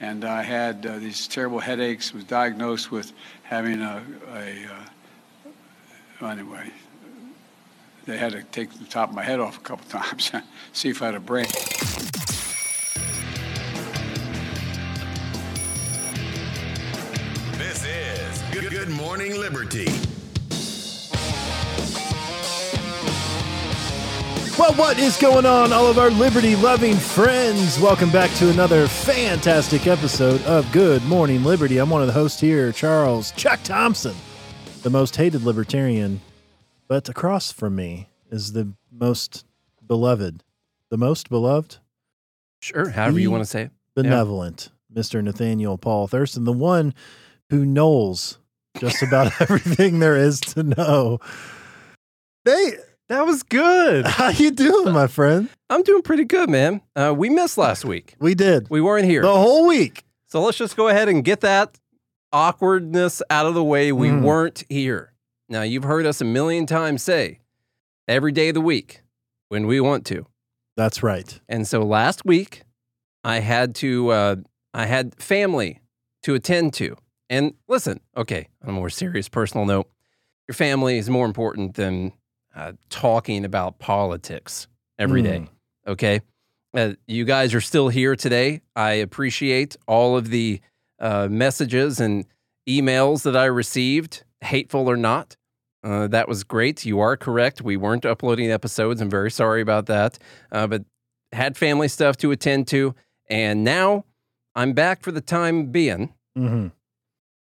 and I had uh, these terrible headaches. Was diagnosed with having a, a uh, anyway. They had to take the top of my head off a couple times, see if I had a brain. This is Good, Good Morning Liberty. Well, what is going on, all of our liberty loving friends? Welcome back to another fantastic episode of Good Morning Liberty. I'm one of the hosts here, Charles Chuck Thompson, the most hated libertarian. But across from me is the most beloved, the most beloved, Sure, however you want to say it. benevolent Mr. Nathaniel Paul Thurston, the one who knows just about everything there is to know. Hey, That was good. how you doing, my friend? I'm doing pretty good, man. Uh, we missed last week. We did We weren't here. the whole week. So let's just go ahead and get that awkwardness out of the way. We Mhm. weren't here. Now, you've heard us a million times say every day of the week when we want to. That's right. And so last week, I had to, uh, I had family to attend to. And listen, okay, on a more serious personal note, your family is more important than uh, talking about politics every day. Mm. Okay. Uh, you guys are still here today. I appreciate all of the uh, messages and emails that I received, hateful or not. Uh, that was great. You are correct. We weren't uploading episodes. I'm very sorry about that. Uh, but had family stuff to attend to. And now I'm back for the time being. Mhm.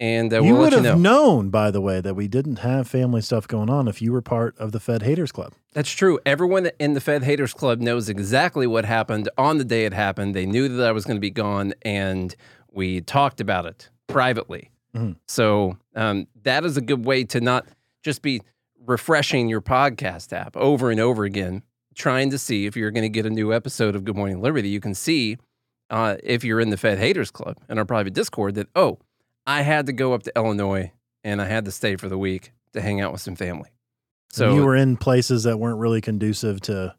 And uh, you we'll would let you have know. known, by the way, that we didn't have family stuff going on if you were part of the Fed Haters Club. That's true. Everyone in the Fed Haters Club knows exactly what happened on the day it happened. They knew that I was going to be gone, and we talked about it privately. Mhm. So um, that is a good way to not just be refreshing your podcast app over and over again, trying to see if you're going to get a new episode of Good Morning Liberty. You can see uh, if you're in the Fed Haters Club in our private Discord that, oh, I had to go up to Illinois and I had to stay for the week to hang out with some family. So So you were in places that weren't really conducive to,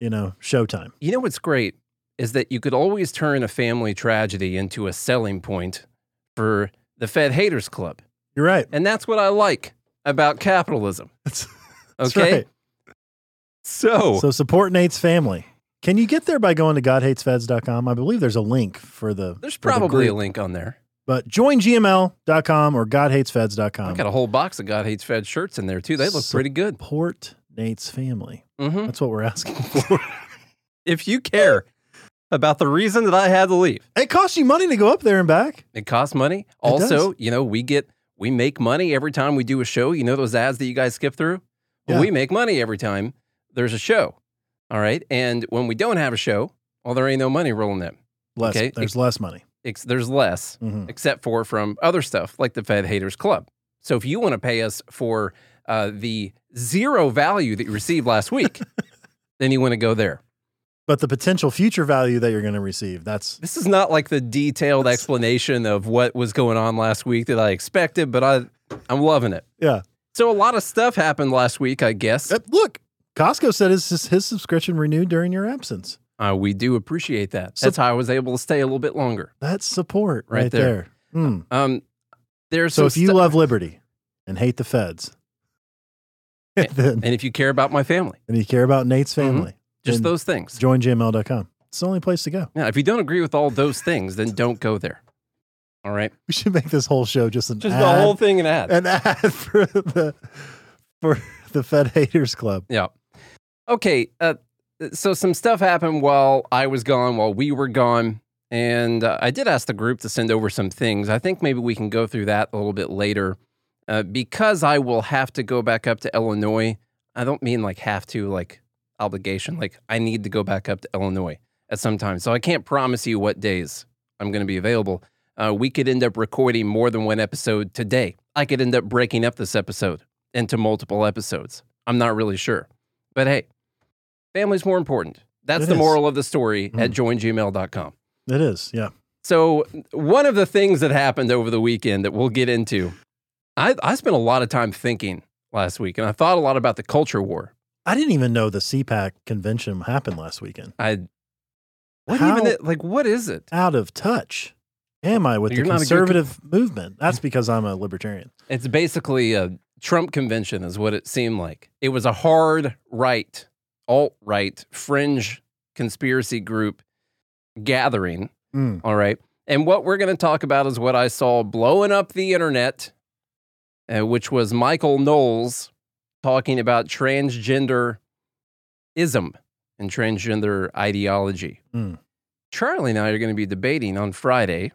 you know, showtime. You know what's great is that you could always turn a family tragedy into a selling point for the Fed Haters Club. You're right. And that's what I like about capitalism. That's, that's Okay. right. So, So support Nate's family. Can you get there by going to godhatesfeds.com? I believe there's a link for the there's for the probably a link on there. But joingml.com or godhatesfeds.com. I got a whole box of God Hates Fed shirts in there too. They look pretty good. Support Nate's family. hmm That's what we're asking for. If you care about the reason that I had to leave, it costs you money to go up there and back. it costs money. It does. Also, you know, we get we make money every time we do a show. You know those ads that you guys skip through? Well, Yeah. we make money every time there's a show. All right. And when we don't have a show, well, there ain't no money rolling in. Less, Okay. There's less money. Ex- There's less, Mhm. except for from other stuff like the Fed Haters Club. So if you want to pay us for uh, the zero value that you received last week, then you want to go there. But the potential future value that you're going to receive, that's This is not like the detailed explanation of what was going on last week that I expected, but I, I'm loving it. yeah. So a lot of stuff happened last week, I guess. Uh, Look, Costco said his his subscription renewed during your absence. Uh, we do appreciate that. So- That's how I was able to stay a little bit longer. That's support right, Right there. there. Mm. Um, there's So if you love liberty and hate the feds, then, and if you care about my family, and you care about Nate's family, just those things. join GML.com. It's the only place to go. Yeah, if you don't agree with all those things, then don't go there. All right, We should make this whole show just an just ad, the whole thing an ad. an ad for the for the Fed Haters Club. Yeah. Okay. Uh, so some stuff happened while I was gone, while we were gone, and uh, I did ask the group to send over some things. I think maybe we can go through that a little bit later, uh, because I will have to go back up to Illinois. I don't mean like have to, like obligation. Like I need to go back up to Illinois at some time, so I can't promise you what days I'm going to be available. Uh, we could end up recording more than one episode today. I could end up breaking up this episode into multiple episodes. I'm not really sure. But hey, family's more important. That's It the is. moral of the story at Mm. joingml.com. It is, yeah. So, one of the things that happened over the weekend that we'll get into, I, I spent a lot of time thinking last week and I thought a lot about the culture war. I didn't even know the CPAC convention happened last weekend. I, what How- even, it- like, what is it? Out of touch. Am I with You're the not a good conservative movement? That's because I'm a libertarian. It's basically a Trump convention, is what it seemed like. It was a hard right, alt right, fringe conspiracy group gathering. Mm. All right. And what we're going to talk about is what I saw blowing up the internet, uh, which was Michael Knowles talking about transgenderism and transgender ideology. Mm. Charlie and I are going to be debating on Friday.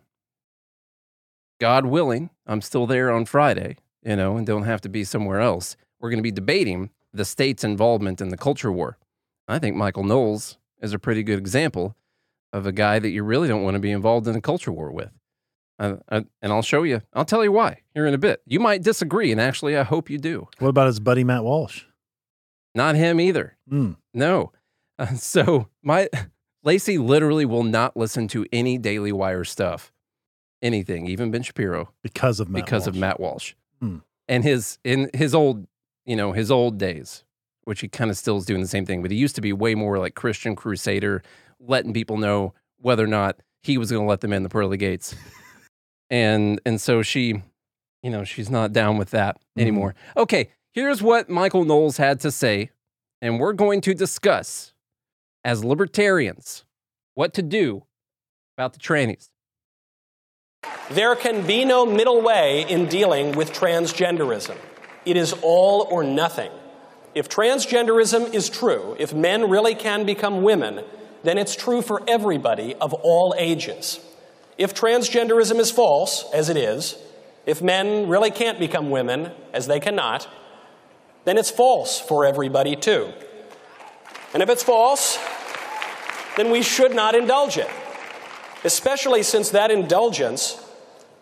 God willing, I'm still there on Friday, you know, and don't have to be somewhere else. We're going to be debating the state's involvement in the culture war. I think Michael Knowles is a pretty good example of a guy that you really don't want to be involved in a culture war with. Uh, uh, and I'll show you, I'll tell you why here in a bit. You might disagree, and actually, I hope you do. What about his buddy Matt Walsh? Not him either. Mm. No. Uh, so my Lacey literally will not listen to any Daily Wire stuff, anything, even Ben Shapiro, Because of Matt because of Walsh. Matt Walsh Hmm. and his in his old, you know, his old days, which he kind of still is doing the same thing, but he used to be way more like Christian crusader, letting people know whether or not he was going to let them in the pearly gates, and and so she, you know, she's not down with that Mhm. anymore. Okay, here's what Michael Knowles had to say, and we're going to discuss as libertarians what to do about the trannies. There can be no middle way in dealing with transgenderism. It is all or nothing. If transgenderism is true, if men really can become women, then it's true for everybody of all ages. If transgenderism is false, as it is, if men really can't become women, as they cannot, then it's false for everybody too. And if it's false, then we should not indulge it, especially since that indulgence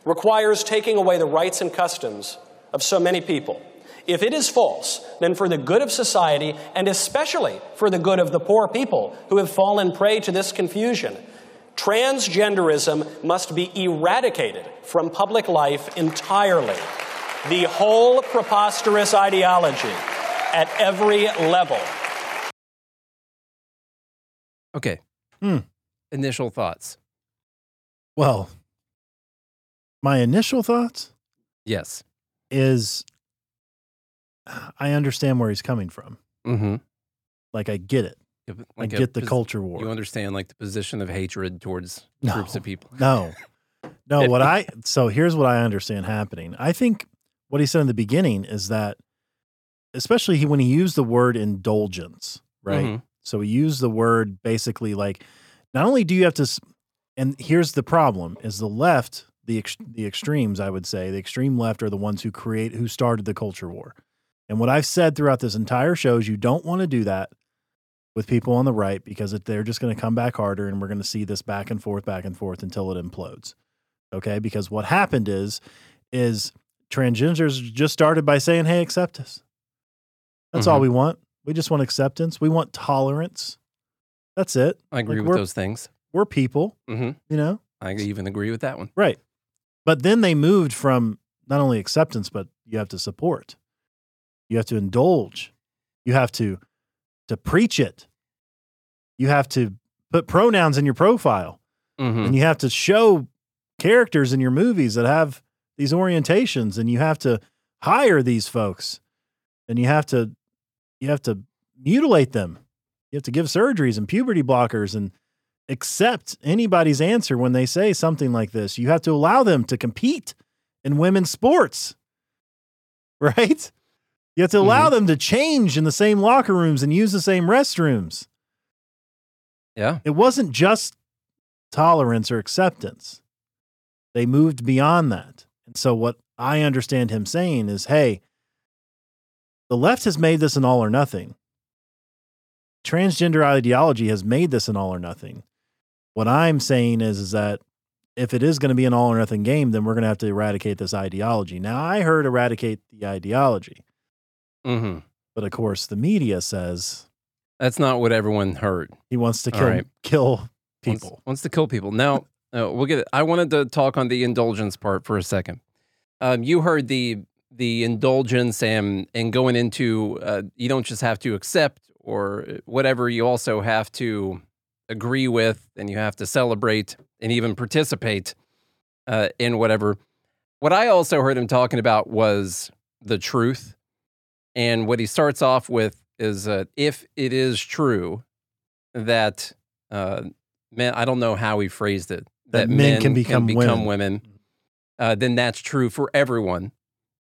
requires taking away the rights and customs of so many people. If it is false, then for the good of society, and especially for the good of the poor people who have fallen prey to this confusion, transgenderism must be eradicated from public life entirely. The whole preposterous ideology at every level. Okay. Hmm. Initial thoughts. Well, my initial thoughts Yes. is I understand where he's coming from. Mm-hmm. Like I get it. I get the culture war. You understand like the position of hatred towards No. groups of people. No. No, what I so here's what I understand happening. I think what he said in the beginning is that especially he, when he used the word indulgence, right? Mhm. So he used the word basically like not only do you have to s- and here's the problem is the left, the ex, the extremes I would say, the extreme left are the ones who create who started the culture war. And what I've said throughout this entire show is you don't want to do that with people on the right because they're just going to come back harder and we're going to see this back and forth back and forth until it implodes okay? Because what happened is is transgenders just started by saying hey accept us. That's all Mhm. we want. We just want acceptance. We want tolerance. That's it. I agree Like, with those things. we're people hmm you know? I even agree with that one. right. But then they moved from not only acceptance but you have to support you have to indulge. You have to to preach it. You have to put pronouns in your profile. Hmm and you have to show characters in your movies that have these orientations and you have to hire these folks. And you have to you have to mutilate them. You have to give surgeries and puberty blockers and accept anybody's answer when they say something like this. You have to allow them to compete in women's sports. Right you have to allow mm-hmm. them to change in the same locker rooms and use the same restrooms Yeah. it wasn't just tolerance or acceptance. They moved beyond that. And so, what I understand him saying is hey, the left has made this an all or nothing. Transgender ideology has made this an all or nothing. What I'm saying is, is that if it is going to be an all or nothing game, then we're going to have to eradicate this ideology. Now, I heard eradicate the ideology, hmm but of course, the media says That's not what everyone heard. he wants to kill, right. kill Wants- people. Wants, to kill people. Now, uh, we'll get it. I wanted to talk on the indulgence part for a second. Um, you heard the the indulgence and and going into uh, you don't just have to accept or whatever. You also have to agree with, and you have to celebrate and even participate uh, in whatever. What I also heard him talking about was the truth. And what he starts off with is uh, if it is true that uh, men, I don't know how he phrased it, That men can become women. women, uh, then that's true for everyone.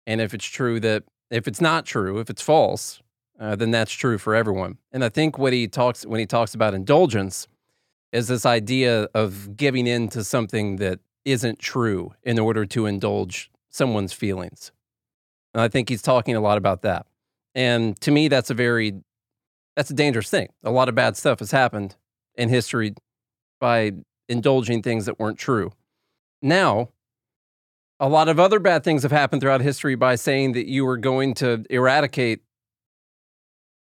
And if it's true that, if it's not true, if it's false, uh, then that's true for everyone. And I think what he talks, when he talks about indulgence, is this idea of giving in to something that isn't true in order to indulge someone's feelings. And I think he's talking a lot about that. And to me, that's a very, that's a dangerous thing. A lot of bad stuff has happened in history by indulging things that weren't true. Now, a lot of other bad things have happened throughout history by saying that you were going to eradicate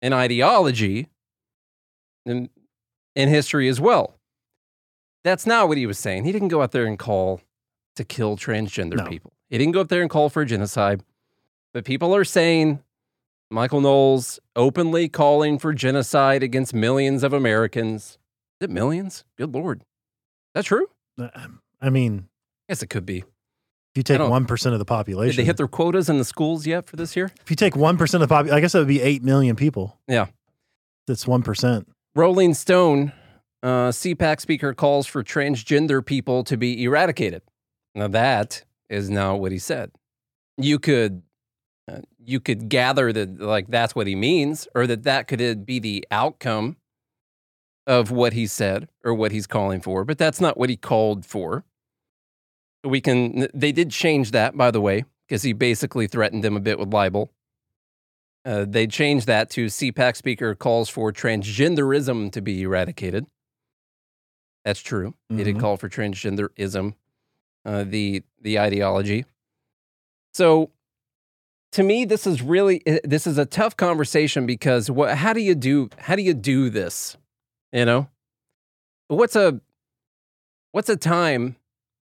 an ideology in, in history as well. That's not what he was saying. He didn't go out there and call to kill transgender No. people. He didn't go up there and call for a genocide. But people are saying Michael Knowles openly calling for genocide against millions of Americans. Is it millions? Good Lord. That true? Uh, I mean, Yes, it could be. if you take one percent of the Did population, they hit their quotas in the schools yet for this year? if you take one percent of the population, I guess that would be eight million people. Yeah. That's one percent. Rolling Stone, uh, CPAC speaker calls for transgender people to be eradicated. Now that is not what he said. You could, you could gather that like that's what he means, or that that could uh, be the outcome of what he said or what he's calling for. But that's not what he called for. We can. They did change that, by the way, because he basically threatened them a bit with libel. Uh, they changed that to CPAC speaker calls for transgenderism to be eradicated. That's true. He did Mhm. call for transgenderism, uh, the the ideology. So, to me, this is really this is a tough conversation because what? How do you do? How do you do this? You know, what's a what's a time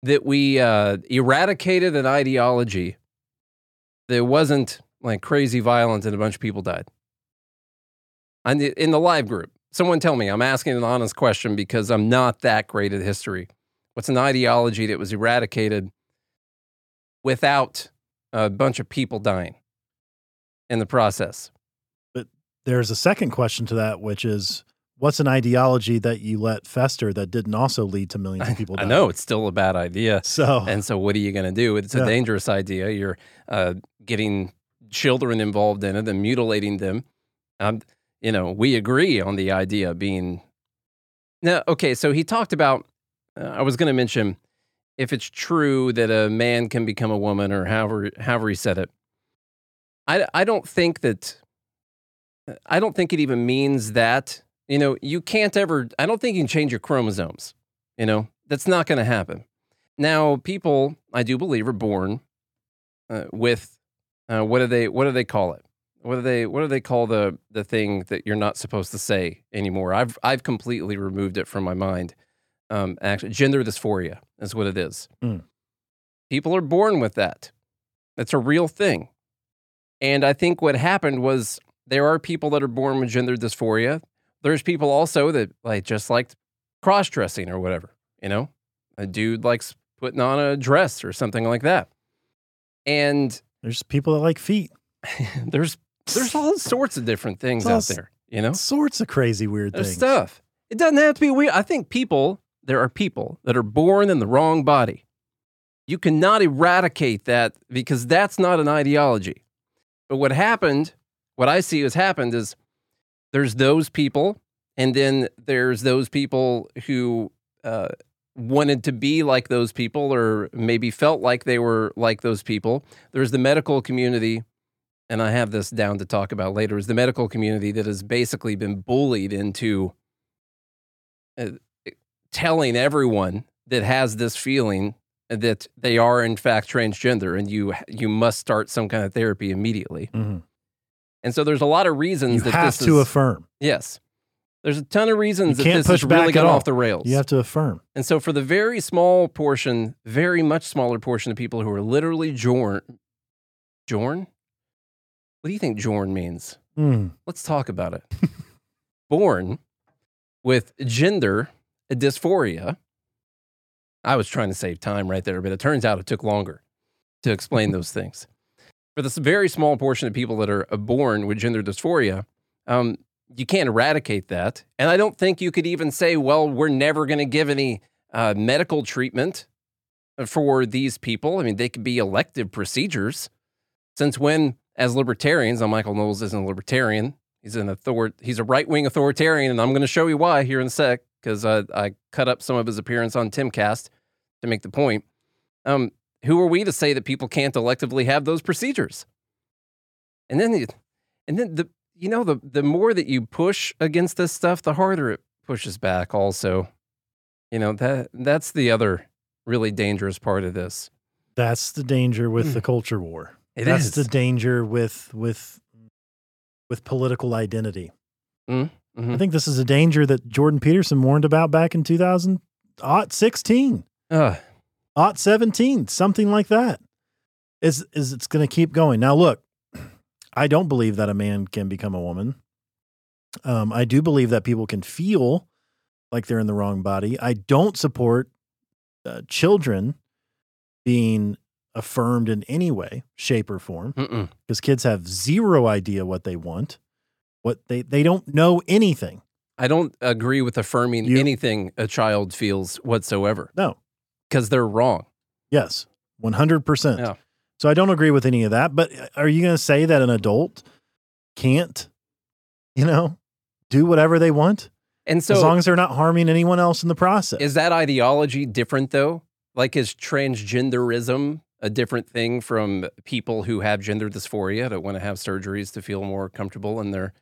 that we uh, eradicated an ideology that wasn't like crazy violent and a bunch of people died. And in the live group, someone tell me, I'm asking an honest question because I'm not that great at history. What's an ideology that was eradicated without a bunch of people dying in the process? But there's a second question to that, which is, what's an ideology that you let fester that didn't also lead to millions of people? I know it's still a bad idea. So And so, what are you going to do? It's a Yeah. dangerous idea. You're uh, getting children involved in it and mutilating them. Um, you know, we agree on the idea being. Now, okay, so he talked about. Uh, I was going to mention if it's true that a man can become a woman, or however however he said it. I I don't think that. I don't think it even means that. You know, you can't ever. I don't think you can change your chromosomes. You know, that's not going to happen. Now, people, I do believe, are born uh, with uh, what do they what do they call it? What do they what do they call the the thing that you're not supposed to say anymore? I've I've completely removed it from my mind. Um, actually, gender dysphoria is what it is. Mm. People are born with that. That's a real thing. And I think what happened was there are people that are born with gender dysphoria. There's people also that like just liked cross dressing or whatever. You know, a dude likes putting on a dress or something like that. And there's people that like feet. there's there's all sorts of different things out there. You know, Sorts of crazy weird there's things. stuff. It doesn't have to be weird. I think people there are people that are born in the wrong body. You cannot eradicate that because that's not an ideology. But what happened, what I see has happened is there's those people, and then there's those people who uh, wanted to be like those people or maybe felt like they were like those people. There's the medical community, and I have this down to talk about later, is the medical community that has basically been bullied into uh, telling everyone that has this feeling that they are in fact transgender and you you must start some kind of therapy immediately. Mhm. And so there's a lot of reasons You that have this to is, affirm. Yes. There's a ton of reasons You that this has really got off the rails. You have to affirm. And so, for the very small portion, very much smaller portion of people who are literally jorn, jorn? What do you think jorn means? Mm. Let's talk about it. Born with gender dysphoria. I was trying to save time right there, but it turns out it took longer to explain those things. For this very small portion of people that are born with gender dysphoria, um, you can't eradicate that. And I don't think you could even say, well, we're never going to give any uh, medical treatment for these people. I mean, they could be elective procedures. Since when, as libertarians, now Michael Knowles isn't a libertarian, he's an author, he's a right wing authoritarian, and I'm going to show you why here in a sec because I, I cut up some of his appearance on Timcast to make the point. Um, who are we to say that people can't electively have those procedures? And then, the, and then the you know the the more that you push against this stuff, the harder it pushes back. Also, you know that that's the other really dangerous part of this. That's the danger with the culture war. It That's is. the danger with with with political identity. Mhm. I think this is a danger that Jordan Peterson warned about back in 2016, Ugh. aught 17, something like that. Is is it's going to keep going. Now look, I don't believe that a man can become a woman. Um, I do believe that people can feel like they're in the wrong body. I don't support uh, children being affirmed in any way, shape, or form because kids have zero idea what they want. What they they don't know anything. I don't agree with affirming You- anything a child feels whatsoever No. because they're wrong. Yes, one hundred percent. Yeah. So I don't agree with any of that. But uh, are you going to say that an adult can't, you know, do whatever they want And so, as long as they're not harming anyone else in the process? is that ideology different though? Like, is transgenderism a different thing from people who have gender dysphoria that want to have surgeries to feel more comfortable in their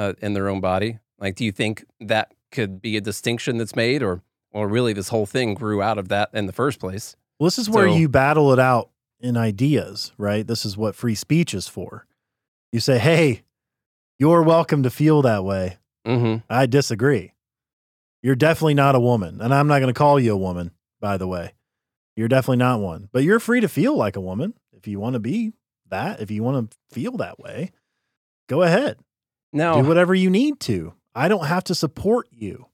uh, in their own body? Like, do you think that could be a distinction that's made, or or really this whole thing grew out of that in the first place? well, this is where So- you battle it out in ideas, right? This is what free speech is for. You say, "Hey, you're welcome to feel that way." Mm-hmm. I disagree. You're definitely not a woman, and I'm not going to call you a woman, by the way. You're definitely not one, but you're free to feel like a woman if you want to be that, if you want to feel that way. Go ahead. Now, Do whatever you need to. I don't have to support you.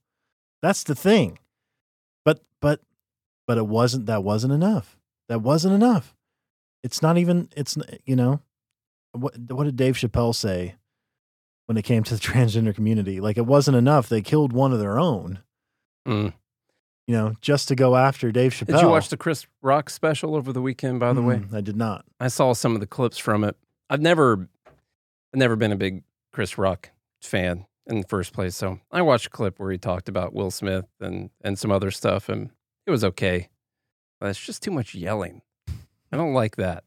That's the thing. But but but it wasn't that wasn't enough. That wasn't enough. It's not even it's you know what what did Dave Chappelle say when it came to the transgender community? Like it wasn't enough. They killed one of their own, Mm. you know, just to go after Dave Chappelle. did you watch the Chris Rock special over the weekend? By the way, Mm, I did not. I saw some of the clips from it. I've never, I've never been a big Chris Rock fan in the first place. So I watched a clip where he talked about Will Smith and and some other stuff, and it was okay. But it's just too much yelling. I don't like that.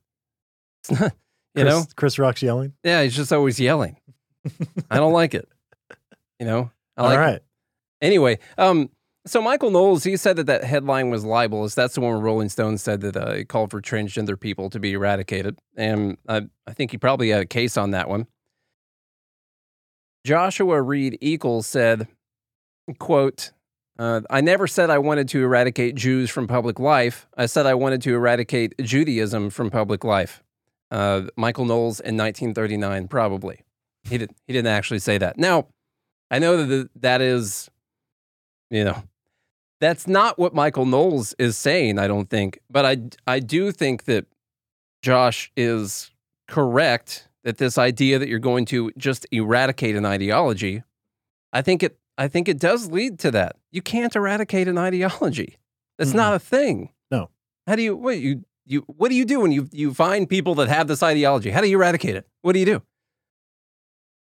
It's not, you Chris, know. Chris Rock's yelling. Yeah, he's just always yelling. I don't like it. You know. I All like right. Anyway, um, so Michael Knowles, he said that that headline was libelous. That's the one where Rolling Stone said that uh, it called for transgender people to be eradicated, and I, I think he probably had a case on that one. Joshua Reed Equals said, "quote uh, I never said I wanted to eradicate Jews from public life. I said I wanted to eradicate Judaism from public life." Uh, Michael Knowles in 1939, probably. He did. He didn't actually say that. Now, I know that that is you know that's not what michael knowles is saying i don't think but i i do think that josh is correct that this idea that you're going to just eradicate an ideology i think it i think it does lead to that. You can't eradicate an ideology. That's not a thing. No. how do you what you you what do you do when you you find people that have this ideology? How do you eradicate it? What do you do?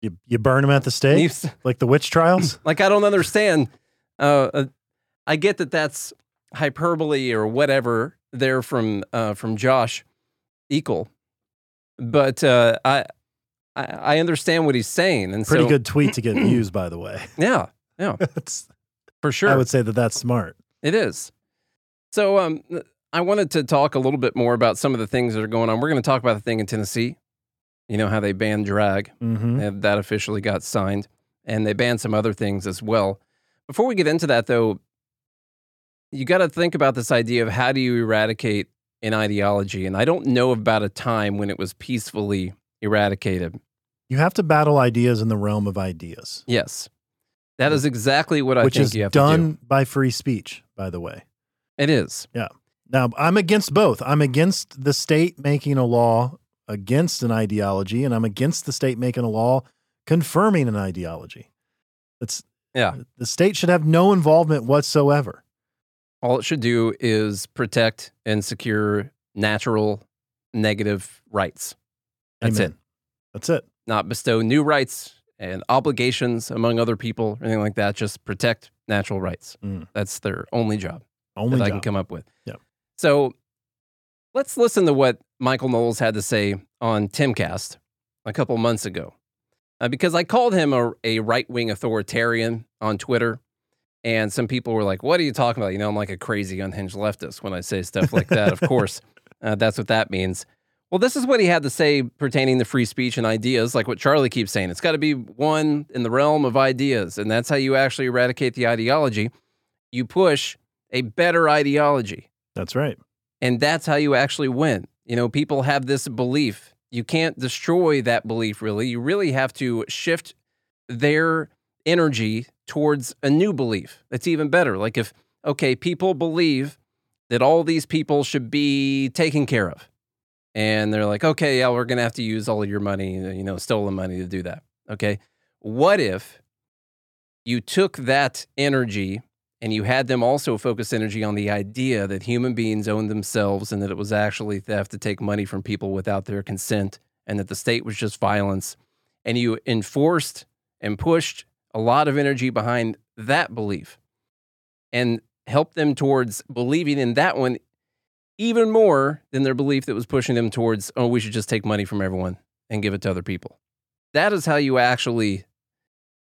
You you burn them at the stake? You like the witch trials. like I don't understand. Uh, uh, I get that that's hyperbole or whatever there from uh, from Josh Equal, but uh, I, I I understand what he's saying, and Pretty so, good tweet to get views, by the way. Yeah, yeah, That's- for sure. I would say that that's smart. It is. So um, I wanted to talk a little bit more about some of the things that are going on. We're going to talk about the thing in Tennessee. You know how they banned drag. hmm and that officially got signed. And they banned some other things as well. Before we get into that, though, you got to think about this idea of how do you eradicate an ideology? And I don't know about a time when it was peacefully eradicated. You have to battle ideas in the realm of ideas, Yes, that is exactly what I which think is you have to done do. by free speech, by the way. It is. Yeah. Now, I'm against both. I'm against the state making a law against an ideology, and I'm against the state making a law confirming an ideology. It's Yeah. the state should have no involvement whatsoever. All it should do is protect and secure natural negative rights. That's Amen. it. That's it. Not bestow new rights and obligations among other people or anything like that. Just protect natural rights. Mm. That's their only job Only that I can come up with. Yeah. So let's listen to what Michael Knowles had to say on Timcast a couple months ago. Uh, because I called him a, a right wing authoritarian on Twitter. And some people were like, What are you talking about? You know, I'm like a crazy unhinged leftist when I say stuff like that. of course, uh, that's what that means. Well, this is what he had to say pertaining to free speech and ideas, like what Charlie keeps saying. It's got to be one in the realm of ideas. And that's how you actually eradicate the ideology. You push a better ideology. That's right. And that's how you actually win. You know, people have this belief. You can't destroy that belief, really. You really have to shift their energy towards a new belief that's even better. Like if, okay, people believe that all these people should be taken care of. And they're like, okay, yeah, we're going to have to use all of your money, you know, stolen money to do that. Okay. What if you took that energy and you had them also focus energy on the idea that human beings own themselves and that it was actually theft to take money from people without their consent and that the state was just violence and you enforced and pushed a lot of energy behind that belief and help them towards believing in that one even more than their belief that was pushing them towards oh we should just take money from everyone and give it to other people that is how you actually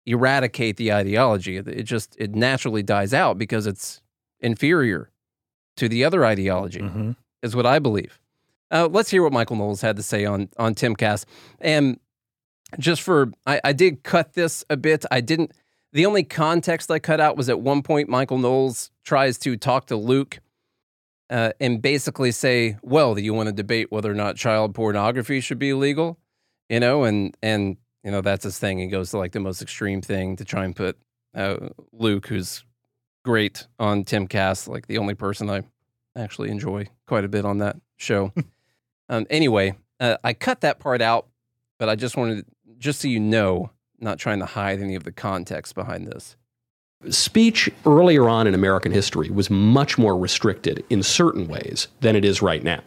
eradicate the ideology. It- just it naturally dies out because it's inferior to the other ideology, hmm is what I believe. Uh, let's hear what Michael Knowles had to say on on Timcast. And just for I, I did cut this a bit. I didn't. The only context I cut out was at one point Michael Knowles tries to talk to Luke. Uh, and basically say, well, do you want to debate whether or not child pornography should be illegal? You know, and and you know that's his thing. He goes to like the most extreme thing to try and put uh, Luke, who's great on Timcast, like the only person I actually enjoy quite a bit on that show. um, anyway, uh, I cut that part out, but I just wanted, just so you know, not trying to hide any of the context behind this. speech earlier on in American history was much more restricted in certain ways than it is right now.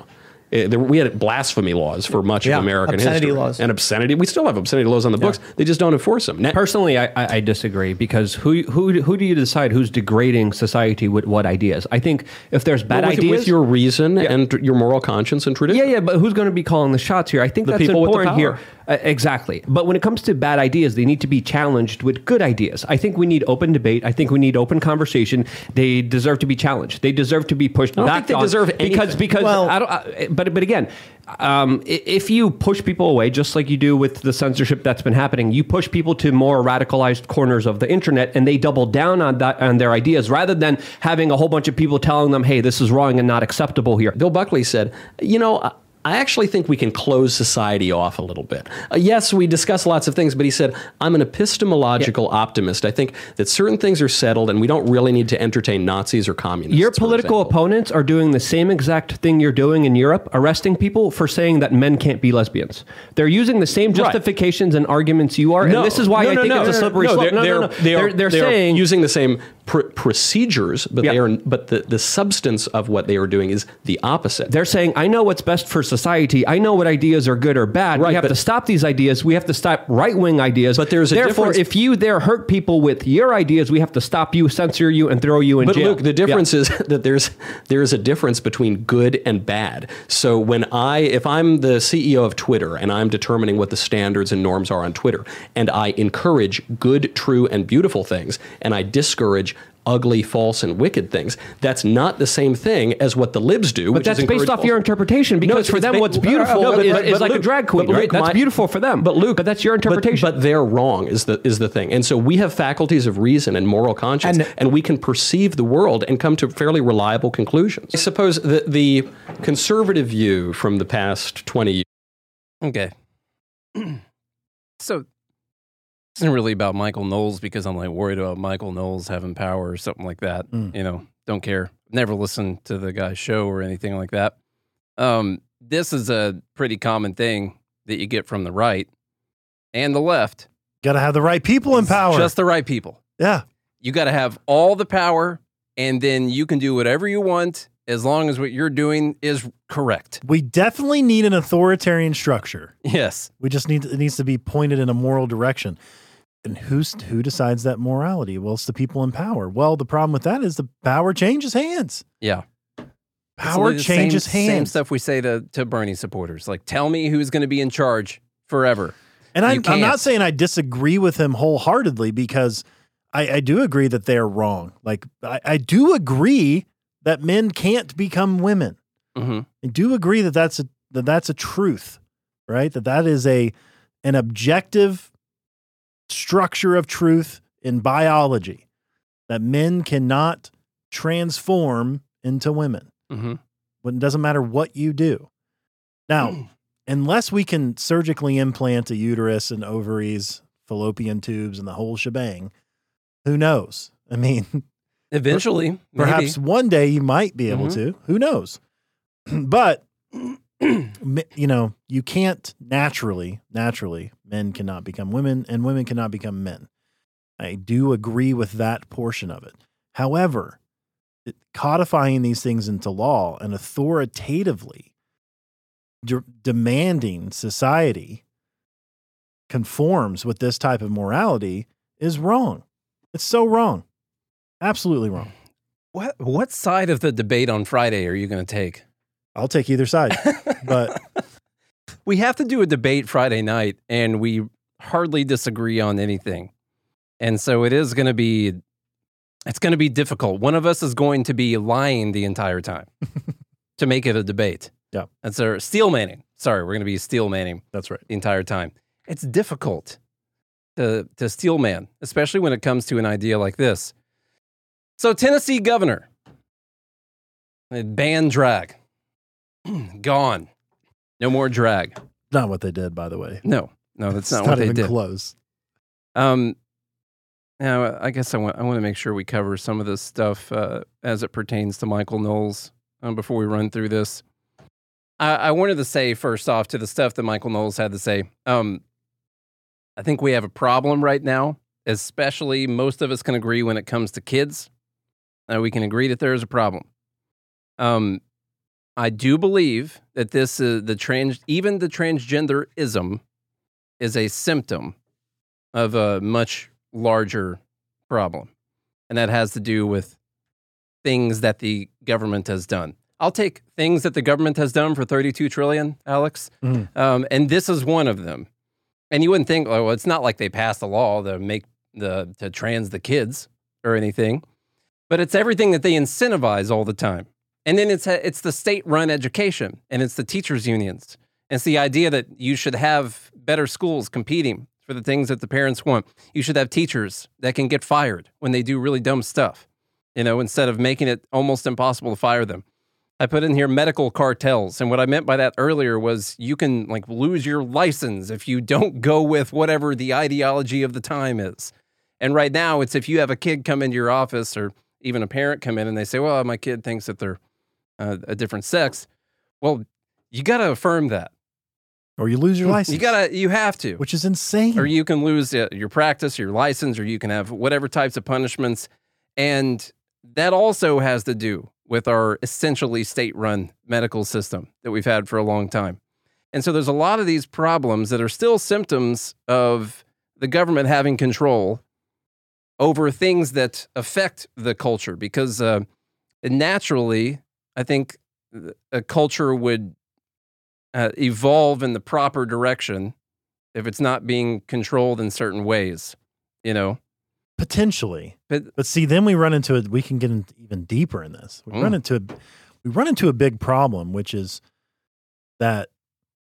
Eh, there, we had blasphemy laws for much Yeah, of American obscenity history. laws. And obscenity, we still have obscenity laws on the books. They just don't enforce them. Now, Personally, I, I, I disagree because who who who do you decide who's degrading society with what ideas? I think if there's bad with, ideas, with your reason and your moral conscience and tradition. yeah, yeah, but who's going to be calling the shots here? I think The that's people with the important here. Power. Uh, exactly. But when it comes to bad ideas, they need to be challenged with good ideas. I think we need open debate. I think we need open conversation. They deserve to be challenged. They deserve to be pushed I don't back. think they on deserve because anything. because Well- I don't. I, but but again. Um, if you push people away, just like you do with the censorship that's been happening, you push people to more radicalized corners of the internet, and they double down on that on their ideas rather than having a whole bunch of people telling them, "Hey, this is wrong and not acceptable here." Bill Buckley said, you know, I- actually think we can close society off a little bit. Uh, yes, we discuss lots of things, but he said, I'm an epistemological optimist. I think that certain things are settled and we don't really need to entertain Nazis or communists. Your political opponents are doing the same exact thing you're doing in Europe, arresting people for saying that men can't be lesbians. They're using the same justifications and arguments you are, and this is why no, I no, think no, it's a slippery no, slope. They're, no, they're, no, no. They're, they're they are saying using the same pr- procedures, but Yeah. they are but the, the substance of what they are doing is the opposite. They're saying, I know what's best for society. I know what ideas are good or bad. Right, we have but- to stop these ideas. We have to stop right wing ideas. But there's a Therefore, difference- if you there hurt people with your ideas, we have to stop you, censor you, and throw you in jail. But jail. Luke, the difference is that there's there is a difference between good and bad. So when I if I'm the CEO of Twitter and I'm determining what the standards and norms are on Twitter and I encourage good, true and beautiful things and I discourage ugly, false and wicked things, that's not the same thing as what the libs do, But which that's is based off false- your interpretation. Because it's- for it's them, ba- what's beautiful No, but- is, but- is but like a drag queen, but right? That's my- beautiful for them. But Luke, but that's your interpretation. But, they're wrong is the is the thing. And so we have faculties of reason and moral conscience, And- and, we can perceive the world and come to fairly reliable conclusions. I suppose the the conservative view from the past twenty years. Okay. so this isn't really about Michael Knowles because I'm like worried about Michael Knowles having power or something like that. Mm. You know, don't care. Never listened to the guy's show or anything like that. Um, this is a pretty common thing that you get from the right and the left. Got to have the right people in power. Just the right people. yeah. You got to have all the power, and then you can do whatever you want as long as what you're doing is correct. We definitely need an authoritarian structure. Yes. We just need it needs to be pointed in a moral direction. And who's who decides that morality? Well, it's the people in power. Well, the problem with that is the power changes hands. Yeah. Power changes same, Same hands. stuff we say to, to Bernie supporters. Like, tell me who's going to be in charge forever. And I'm, I'm can't. saying I disagree with him wholeheartedly because I, I do agree that they're wrong. Like I, I do agree that men can't become women. hmm I do agree that that's a that that's a truth, right? That that is a an objective structure of truth in biology that men cannot transform into women. hmm When it doesn't matter what you do. Now, unless we can surgically implant a uterus and ovaries, fallopian tubes, and the whole shebang, who knows? I mean, Eventually, Perhaps one day you might be able Mhm. to. Who knows? but you know, you can't naturally, naturally, men cannot become women and women cannot become men. I do agree with that portion of it. However, codifying these things into law and authoritatively de- demanding society conforms with this type of morality is wrong. It's so wrong. Absolutely wrong. What what side of the debate on Friday are you going to take? I'll take either side. But we have to do a debate Friday night, and we hardly disagree on anything, and so it is going to be it's going to be difficult. One of us is going to be lying the entire time to make it a debate. Yeah. and so steel manning. Sorry, we're going to be steel manning that's right. the entire time. It's difficult to to steel man, especially when it comes to an idea like this. So Tennessee governor they banned drag. Gone. No more drag. Not what they did, by the way. No, no, that's It's not, what they even did. close. Um, now I guess I want I want to make sure we cover some of this stuff uh, as it pertains to Michael Knowles um, before we run through this. I, I wanted to say first off to the stuff that Michael Knowles had to say. Um, I think we have a problem right now, especially most of us can agree when it comes to kids. Uh, we can agree that there is a problem. Um, I do believe that this is the trans, even the transgenderism, is a symptom of a much larger problem. And that has to do with things that the government has done. I'll take things that the government has done for 32 trillion, Alex. Mhm. Um, and this is one of them. And you wouldn't think, oh, well, it's not like they passed a law to make the to trans the kids or anything, but it's everything that they incentivize all the time. And then it's it's the state-run education and it's the teachers unions. It's the idea that you should have better schools competing for the things that the parents want. You should have teachers that can get fired when they do really dumb stuff, you know, instead of making it almost impossible to fire them. I put in here medical cartels. And what I meant by that earlier was you can like lose your license if you don't go with whatever the ideology of the time is. And right now, it's if you have a kid come into your office or even a parent come in and they say, well, my kid thinks that they're uh, a different sex. Well, you got to affirm that. Or you lose your license. You got to, you have to which is insane. or you can lose uh, your practice, your license, or you can have whatever types of punishments. And that also has to do with our essentially state run medical system that we've had for a long time. And so there's a lot of these problems that are still symptoms of the government having control over things that affect the culture because uh, naturally, I think a culture would uh, evolve in the proper direction if it's not being controlled in certain ways, you know. potentially. But But see, then we run into it. We can get even deeper in this. We run Mm. into a, we run into a big problem, which is that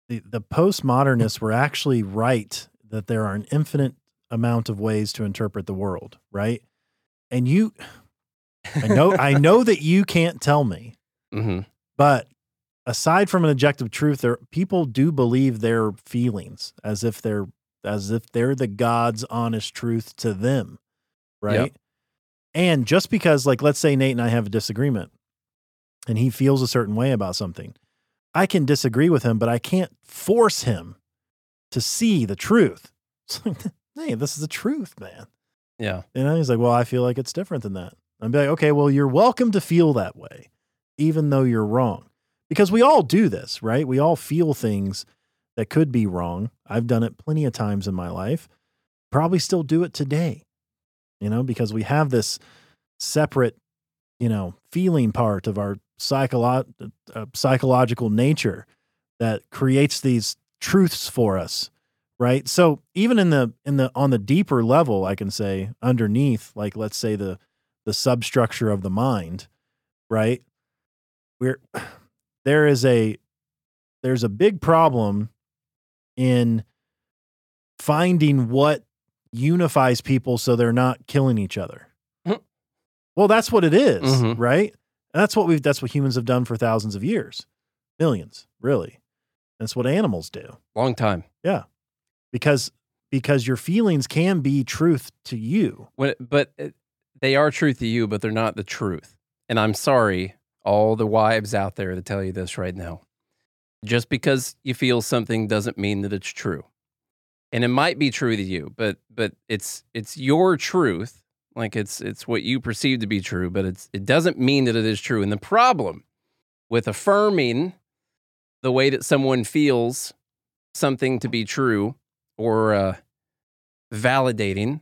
the the postmodernists were actually right that there are an infinite amount of ways to interpret the world, right? And you, I know, I know that you can't tell me, mhm. but aside from an objective truth, there people do believe their feelings as if they're as if they're the God's honest truth to them, right? And just because, like, let's say Nate and I have a disagreement and he feels a certain way about something, I can disagree with him, but I can't force him to see the truth. Like, hey, this is the truth, man. Yeah. You know, he's like, well, I feel like it's different than that. Be like, okay, well, you're welcome to feel that way, even though you're wrong. Because we all do this, right? We all feel things that could be wrong. I've done it plenty of times in my life. Probably still do it today, you know, because we have this separate, you know, feeling part of our psycholo- uh, psychological nature that creates these truths for us right so even in the in the on the deeper level i can say underneath like let's say the the substructure of the mind right we're there is a there's a big problem in finding what unifies people so they're not killing each other Mhm. well that's what it is, Mhm. right and that's what we've that's what humans have done for thousands of years millions really that's what animals do Long time. yeah. Because because your feelings can be truth to you. When, but they are truth to you, but they're not the truth. And I'm sorry, all the wives out there to tell you this right now. Just because you feel something doesn't mean that it's true. And it might be true to you, but but it's it's your truth. Like it's it's what you perceive to be true, but it's it doesn't mean that it is true. And the problem with affirming the way that someone feels something to be true or uh, validating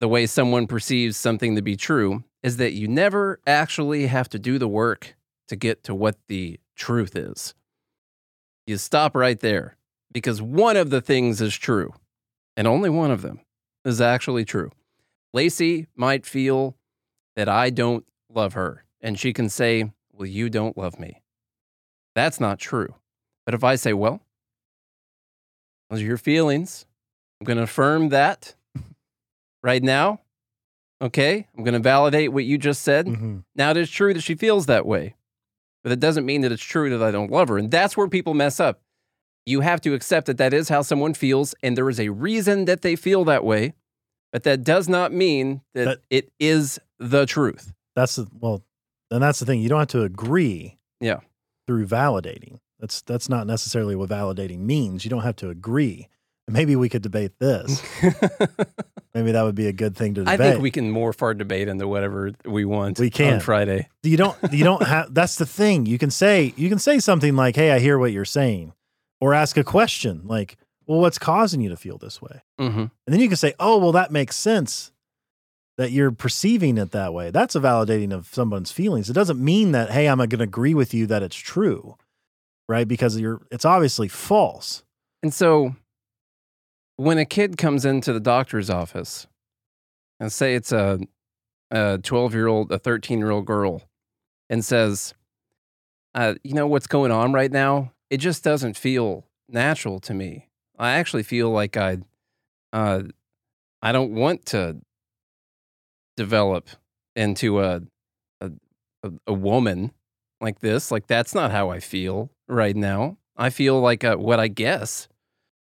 the way someone perceives something to be true is that you never actually have to do the work to get to what the truth is. You stop right there because one of the things is true, and only one of them is actually true. Lacey might feel that I don't love her, and she can say, Well, you don't love me. That's not true. But if I say, Well, those are your feelings, I'm going to affirm that right now. Okay. I'm going to validate what you just said. Mhm. Now, it is true that she feels that way, but it doesn't mean that it's true that I don't love her. And that's where people mess up. You have to accept that that is how someone feels, and there is a reason that they feel that way, but that does not mean that, That- it is the truth. That's the well, and that's the thing. You don't have to agree Yeah. through validating. That's that's not necessarily what validating means. You don't have to agree. Maybe we could debate this. maybe that would be a good thing to debate. I think we can morph our debate into whatever we want We can. on Friday. you don't you don't have that's the thing. You can say you can say something like, "Hey, I hear what you're saying." Or ask a question like, "Well, what's causing you to feel this way?" hmm And then you can say, "Oh, well, that makes sense that you're perceiving it that way." That's a validating of someone's feelings. It doesn't mean that, "Hey, I'm going to agree with you that it's true." Right? Because you're it's obviously false. And so when a kid comes into the doctor's office and say it's a a 12 year old, a 13 year old girl and says, uh, you know what's going on right now? It just doesn't feel natural to me. I actually feel like I, uh, I don't want to develop into a, a, a, a woman like this. Like that's not how I feel right now. I feel like uh what I guess.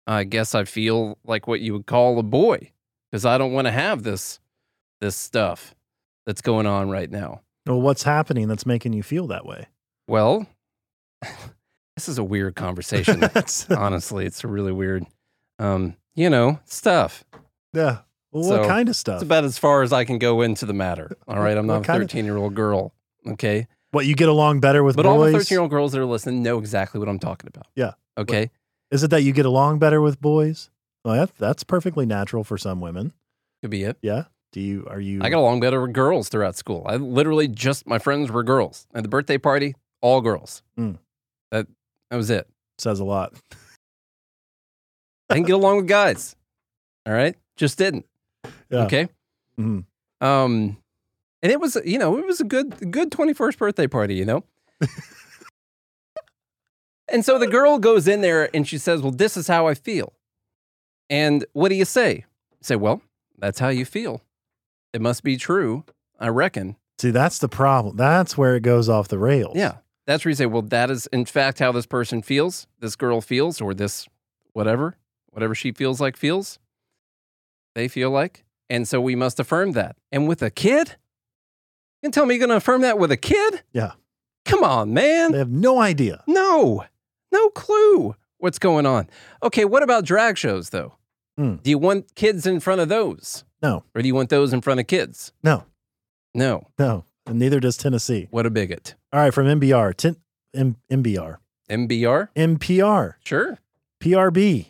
I guess I feel like what you would call a boy because I don't want to have this this stuff that's going on right now. Well, what's happening that's making you feel that way? Well, this is a weird conversation. Honestly, it's a really weird. Um, you know, stuff. yeah. Well, So, what kind of stuff? It's about as far as I can go into the matter. All right, I'm not a 13 year old girl. Okay, what you get along better with but all the 13 year old girls that are listening know exactly what I'm talking about. Yeah. Okay. Is it that you get along better with boys? Well, that, that's perfectly natural for some women. Could be it. Yeah. Do you are you I got along better with girls throughout school. I literally just my friends were girls. At the birthday party, all girls. Mm. That that was it. says a lot. I didn't get along with guys. All right, just didn't. Yeah. Okay. Mhm. Um, and it was you know it was a good good twenty first birthday party. You know. and so the girl goes in there and she says, "Well, this is how I feel." And what do you say? You say, "Well, that's how you feel. It must be true, I reckon." See, that's the problem. That's where it goes off the rails. Yeah. That's where you say, well, that is in fact how this person feels, this girl feels, or this whatever, whatever she feels like feels, they feel like. And so we must affirm that. And with a kid? You can tell me you're going to affirm that with a kid? Yeah. Come on, man. They have no idea. No, no clue what's going on. Okay, what about drag shows, though? Hmm. Do you want kids in front of those? No, Or do you want those in front of kids? no, No. no. And neither does Tennessee. What a bigot. All right, from NBR, ten, M, MBR, MBR? NPR, Sure. PRB.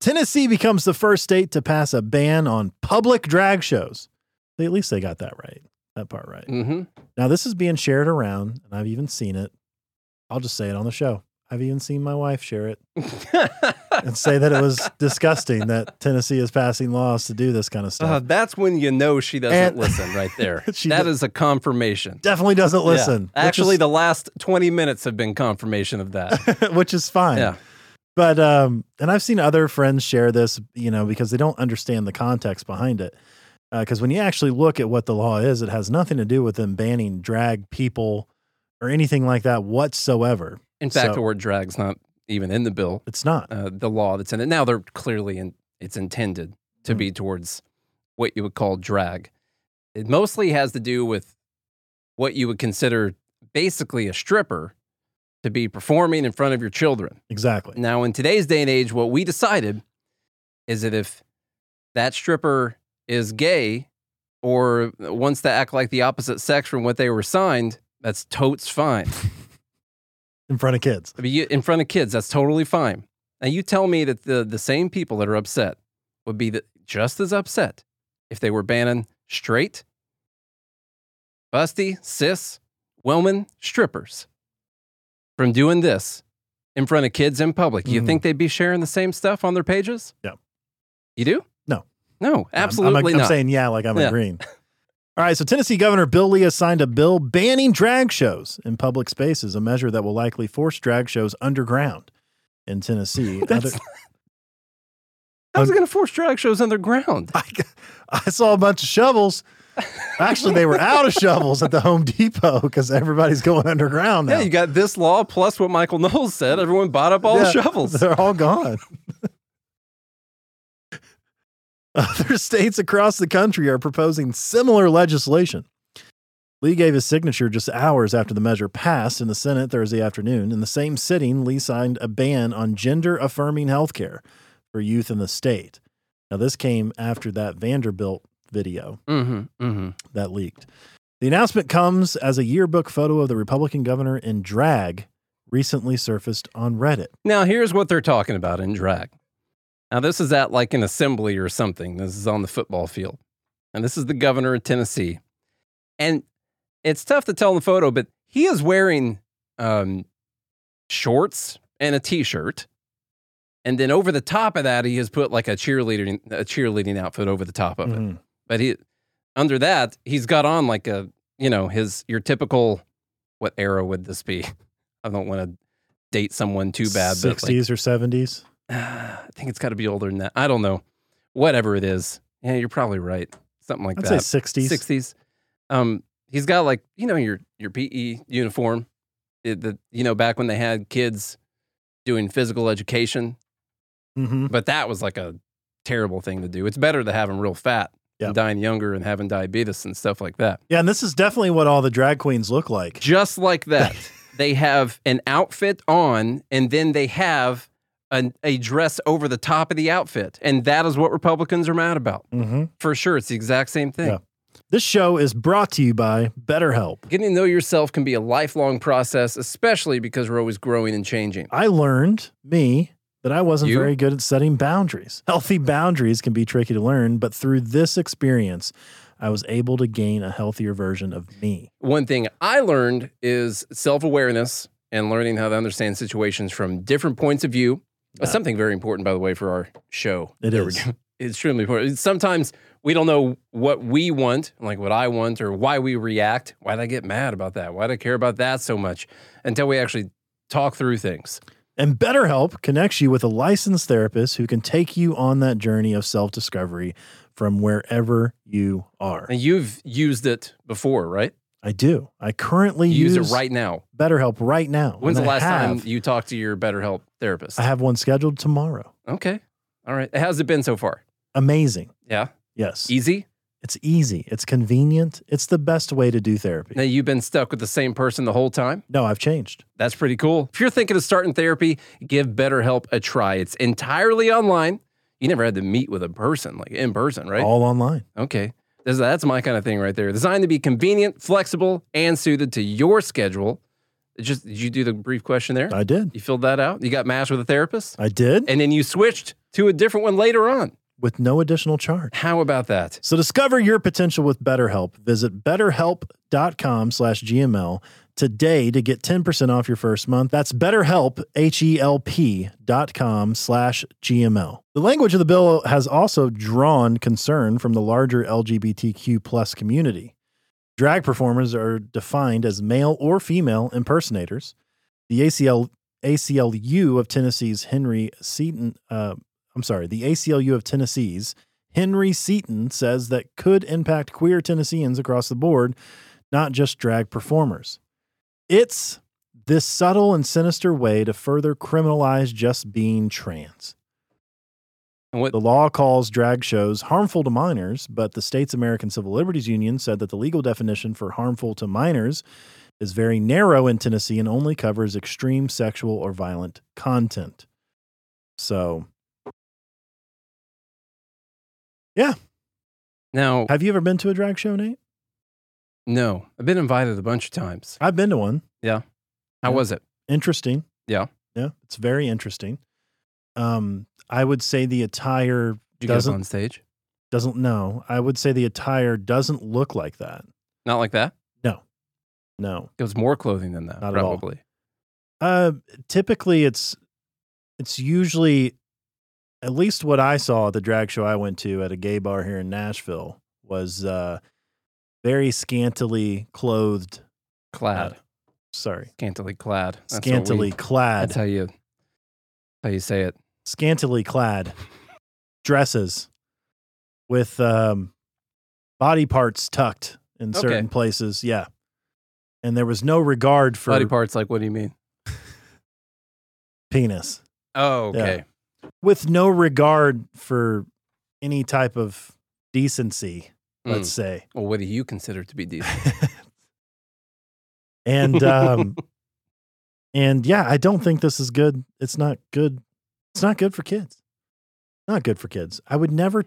Tennessee becomes the first state to pass a ban on public drag shows. At least they got that right, that part right. Mm-hmm. Now, this is being shared around, and I've even seen it. I'll just say it on the show. I've even seen my wife share it and say that it was disgusting that Tennessee is passing laws to do this kind of stuff. Uh, that's when you know she doesn't And- listen right there. She That do- is a confirmation. Definitely doesn't listen. which Actually, is- the last 20 minutes have been confirmation of that. which is fine. yeah. But um, and I've seen other friends share this, you know, because they don't understand the context behind it. Because when you actually look at what the law is, it has nothing to do with them banning drag people or anything like that whatsoever. In fact, So- the word drag's not even in the bill, It's not. uh, the law that's in it. Now they're clearly in, it's intended to Mm. be towards what you would call drag. It mostly has to do with what you would consider basically a stripper to be performing in front of your children. Exactly. Now, in today's day and age, what we decided is that if that stripper is gay or wants to act like the opposite sex from what they were signed, that's totes fine. In front of kids. I mean, you, in front of kids, that's totally fine. Now, you tell me that the, the same people that are upset would be the, just as upset if they were banning straight, busty, cis, women, strippers from doing this in front of kids in public. You Mhm. think they'd be sharing the same stuff on their pages? Yeah. You do? No. No, I'm- absolutely I'm, I'm not. saying yeah, like I'm Yeah. agreeing. All right, so Tennessee Governor Bill Lee has signed a bill banning drag shows in public spaces, a measure that will likely force drag shows underground in Tennessee. Other- How's it going to force drag shows underground? I, I saw a bunch of shovels. Actually, they were out of shovels at the Home Depot because everybody's going underground now. Yeah, you got this law plus what Michael Knowles said. Everyone bought up all Yeah, the shovels. They're all gone. Other states across the country are proposing similar legislation. Lee gave his signature just hours after the measure passed in the Senate Thursday afternoon. In the same sitting, Lee signed a ban on gender affirming health care for youth in the state. Now, this came after that Vanderbilt video Mm-hmm, mm-hmm. that leaked. The announcement comes as a yearbook photo of the Republican governor in drag recently surfaced on Reddit. Now, here's what they're talking about in drag. Now, this is at like an assembly or something. This is on the football field. And this is the governor of Tennessee. And it's tough to tell in the photo, but he is wearing um, shorts and a t shirt. And then over the top of that, he has put like a cheerleading, a cheerleading outfit over the top of it. Mhm. But he, under that, he's got on like a, you know, his, your typical, what era would this be? I don't want to date someone too bad, but like, 60s or 70s. I think it's got to be older than that. I don't know. Whatever it is. Yeah, you're probably right. Something like I'd that. say 60s. 60s. Um, he's got like, you know, your your PE uniform. It, the, you know, back when they had kids doing physical education, hmm but that was like a terrible thing to do. It's better to have them real fat Yeah. and dying younger and having diabetes and stuff like that. Yeah, and this is definitely what all the drag queens look like. Just like that. they have an outfit on and then they have an, a dress over the top of the outfit. And that is what Republicans are mad about. hmm For sure. It's the exact same thing. Yeah. This show is brought to you by BetterHelp. Getting to know yourself can be a lifelong process, especially because we're always growing and changing. I learned, me, that I wasn't You? very good at setting boundaries. Healthy boundaries can be tricky to learn, but through this experience, I was able to gain a healthier version of me. One thing I learned is self awareness and learning how to understand situations from different points of view. Uh, That's Yeah. something very important, by the way, for our show. It There we go. It's extremely important. Sometimes we don't know what we want, like what I want, or why we react. Why did I get mad about that? Why do I care about that so much? Until we actually talk through things. And BetterHelp connects you with a licensed therapist who can take you on that journey of self discovery from wherever you are. And you've used it before, right? I do. I currently You use use it right now. BetterHelp right now. When's the last time you talked to your BetterHelp therapist? I have one scheduled tomorrow. Okay. All right. How's it been so far? Amazing. Yeah. Yes. Easy. It's easy. It's convenient. It's the best way to do therapy. Now you've been stuck with the same person the whole time. No, I've changed. That's pretty cool. If you're thinking of starting therapy, give BetterHelp a try. It's entirely online. You never had to meet with a person, like in person, right? All online. Okay. That's, that's my kind of thing right there. Designed to be convenient, flexible, and suited to your schedule. Just did you do the brief question there? I did. You filled that out. You got matched with a therapist, I did and then you switched to a different one later on. With no additional charge. How about that? So discover your potential with BetterHelp. Visit betterhelp.com slash GML today to get 10% off your first month. That's betterhelp, H-E-L-P dot com slash GML. The language of the bill has also drawn concern from the larger LGBTQ plus community. Drag performers are defined as male or female impersonators. The ACL ACLU of Tennessee's Henry Seaton, uh, I'm sorry, the ACLU of Tennessee's Henry Seaton says that could impact queer Tennesseans across the board, not just drag performers. It's this subtle and sinister way to further criminalize just being trans. And what The law calls drag shows harmful to minors, but the state's American Civil Liberties Union said that the legal definition for harmful to minors is very narrow in Tennessee and only covers extreme sexual or violent content. So, now? have you ever been to a drag show, Nate? No, I've been invited a bunch of times. I've been to one. Yeah. How Yeah. was it? Interesting. Yeah. Yeah, it's very interesting. Um, I would say the attire Did doesn't on stage? doesn't no. I would say the attire doesn't look like that. Not like that. No. No. It was more clothing than that, Not at all. probably. Uh, typically it's it's usually at least what I saw at the drag show I went to at a gay bar here in Nashville was uh very scantily clothed. Clad, Uh, sorry, scantily clad. That's scantily we- clad, That's how you how you say it. scantily clad dresses with um body parts tucked in Okay. certain places. Yeah. And there was no regard for Body parts, like what do you mean? penis. Oh, Yeah. With no regard for any type of decency, let's Mm. say. Well, what do you consider to be decent? and um and yeah, I don't think this is good. It's not good. It's not good for kids. Not good for kids. I would never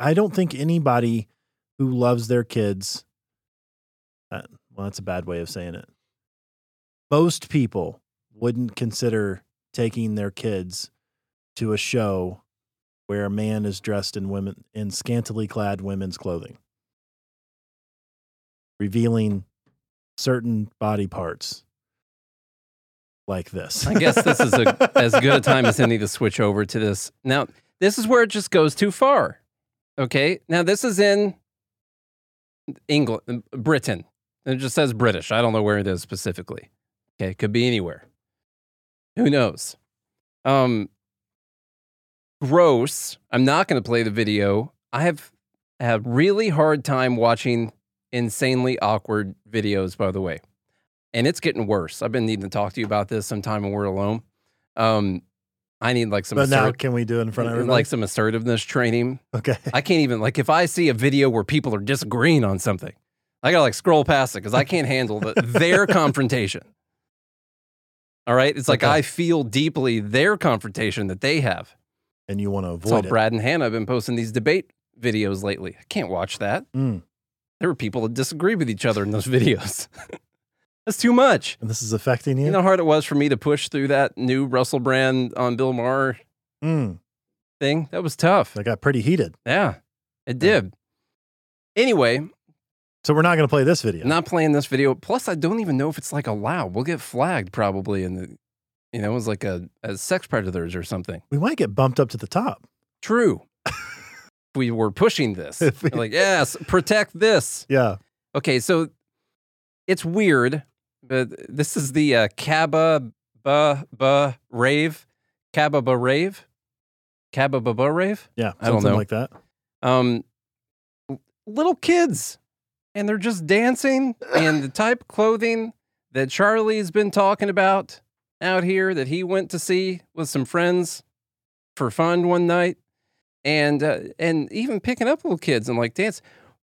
I don't think anybody who loves their kids uh, well, that's a bad way of saying it. Most people wouldn't consider taking their kids to a show where a man is dressed in women in scantily clad women's clothing, revealing certain body parts like this. I guess this is a, as good a time as any to switch over to this. Now, this is where it just goes too far. Okay. Now, this is in England, Britain. It just says British. I don't know where it is specifically. Okay. Could be anywhere. Who knows? Um, gross. I'm not going to play the video. I have a really hard time watching insanely awkward videos, by the way. And it's getting worse. I've been needing to talk to you about this sometime when we're alone. Um, I need like some but now, can we do it in front of everybody? like some assertiveness training. okay. I can't even like if I see a video where people are disagreeing on something, I gotta like scroll past it because I can't handle the, their confrontation. All right, it's like Okay. I feel deeply their confrontation that they have. And you want to That's avoid it. Brad and Hannah have been posting these debate videos lately. I can't watch that. Mm. There were people that disagree with each other in those videos. That's too much. And this is affecting you? You know how hard it was for me to push through that new Russell Brand on Bill Maher Mm. thing? That was tough. That got pretty heated. Yeah, it did. Anyway, So we're not going to play this video. not playing this video. Plus, I don't even know if it's like allowed. We'll get flagged probably in the, you know, it was like a as sex predators or something. We might get bumped up to the top. True. We were pushing this, we- like yes, protect this. Yeah. Okay, so it's weird, but this is the uh, Kaba ba ba rave, Kaba ba rave, Kaba ba ba rave. Yeah. I don't something know. like that. um little kids and they're just dancing in the type of clothing that Charlie's been talking about out here that he went to see with some friends for fun one night and uh, and even picking up little kids and like dance.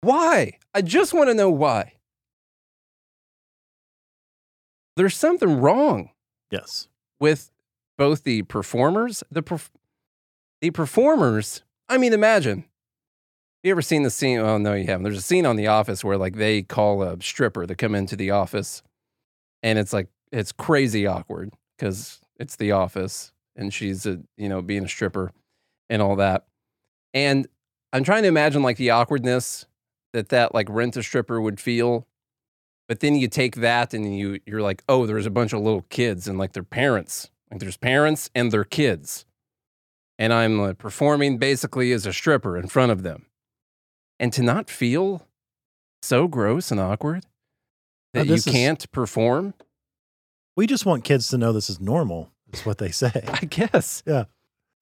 Why? I just want to know why. There's something wrong Yes. with both the performers, the perf- the performers. I mean, imagine. You ever seen the scene? Oh no, you haven't. There's a scene on The Office where like they call a stripper to come into the office, and it's like it's crazy awkward because it's The Office and she's a you know being a stripper and all that. And I'm trying to imagine like the awkwardness that that like rent a stripper would feel. But then you take that and you you're like, oh, there's a bunch of little kids and like their parents. Like there's parents and their kids. And I'm uh, performing basically as a stripper in front of them. And to not feel so gross and awkward Now, that you is- can't perform, We just want kids to know this is normal, is what they say. I guess. Yeah.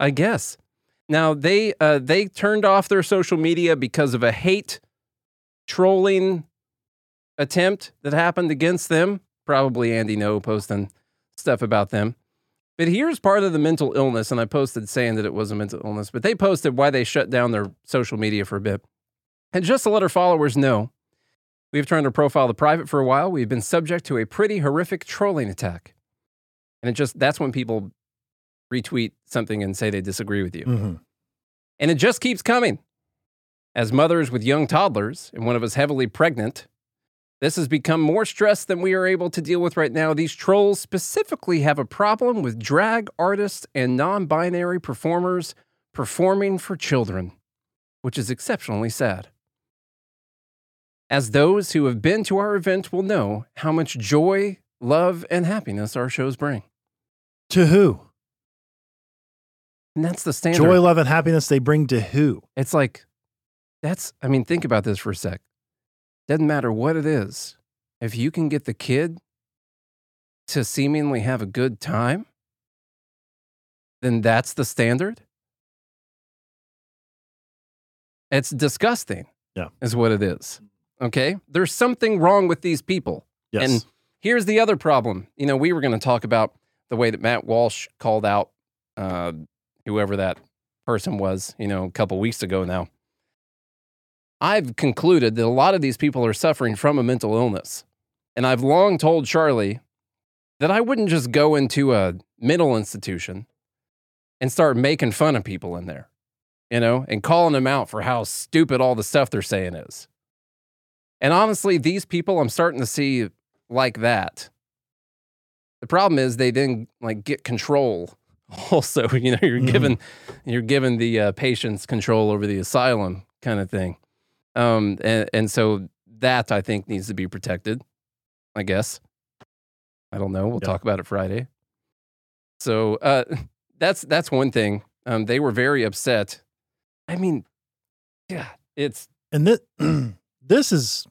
I guess. Now they uh, they turned off their social media because of a hate trolling attempt that happened against them. Probably Andy No posting stuff about them. But here's part of the mental illness, and I posted saying that it was a mental illness, but they posted why they shut down their social media for a bit. And just to let our followers know, we've turned our profile to private for a while. We've been subject to a pretty horrific trolling attack. And it just that's when people retweet something and say they disagree with you. hmm And it just keeps coming. As mothers with young toddlers, and one of us heavily pregnant, this has become more stress than we are able to deal with right now. These trolls specifically have a problem with drag artists and non binary performers performing for children, which is exceptionally sad. As those who have been to our event will know how much joy, love, and happiness our shows bring. To who? And that's the standard. Joy, love, and happiness they bring to who? It's like, that's, I mean, think about this for a sec. Doesn't matter what it is. If you can get the kid to seemingly have a good time, then that's the standard. It's disgusting. Yeah. Is what it is. Okay. There's something wrong with these people. Yes. And here's the other problem. You know, we were going to talk about the way that Matt Walsh called out uh, whoever that person was, you know, a couple weeks ago now. I've concluded that a lot of these people are suffering from a mental illness. And I've long told Charlie that I wouldn't just go into a mental institution and start making fun of people in there, you know, and calling them out for how stupid all the stuff they're saying is. And honestly, these people I'm starting to see like that. The problem is they then like get control. Also, you know, you're Mhm. given you're given the uh, patient's control over the asylum kind of thing. Um, and, and so that I think needs to be protected. I guess. I don't know. We'll Yeah. talk about it Friday. So uh, that's that's one thing. Um, they were very upset. I mean, yeah, it's And this, this is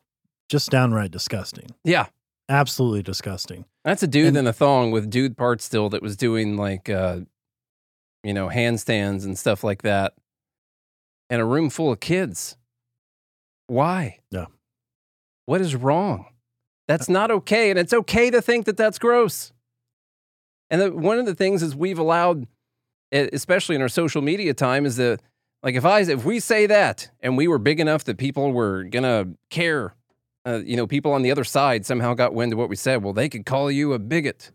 just downright disgusting. yeah. Absolutely disgusting. That's a dude And- in a thong with dude parts still that was doing like, uh, you know, handstands and stuff like that in a room full of kids. Why? Yeah. What is wrong? That's not okay. And it's okay to think that that's gross. And the, one of the things is we've allowed, especially in our social media time, is that like if I if we say that and we were big enough that people were gonna care uh, you know, people on the other side somehow got wind of what we said. Well, they could call you a bigot.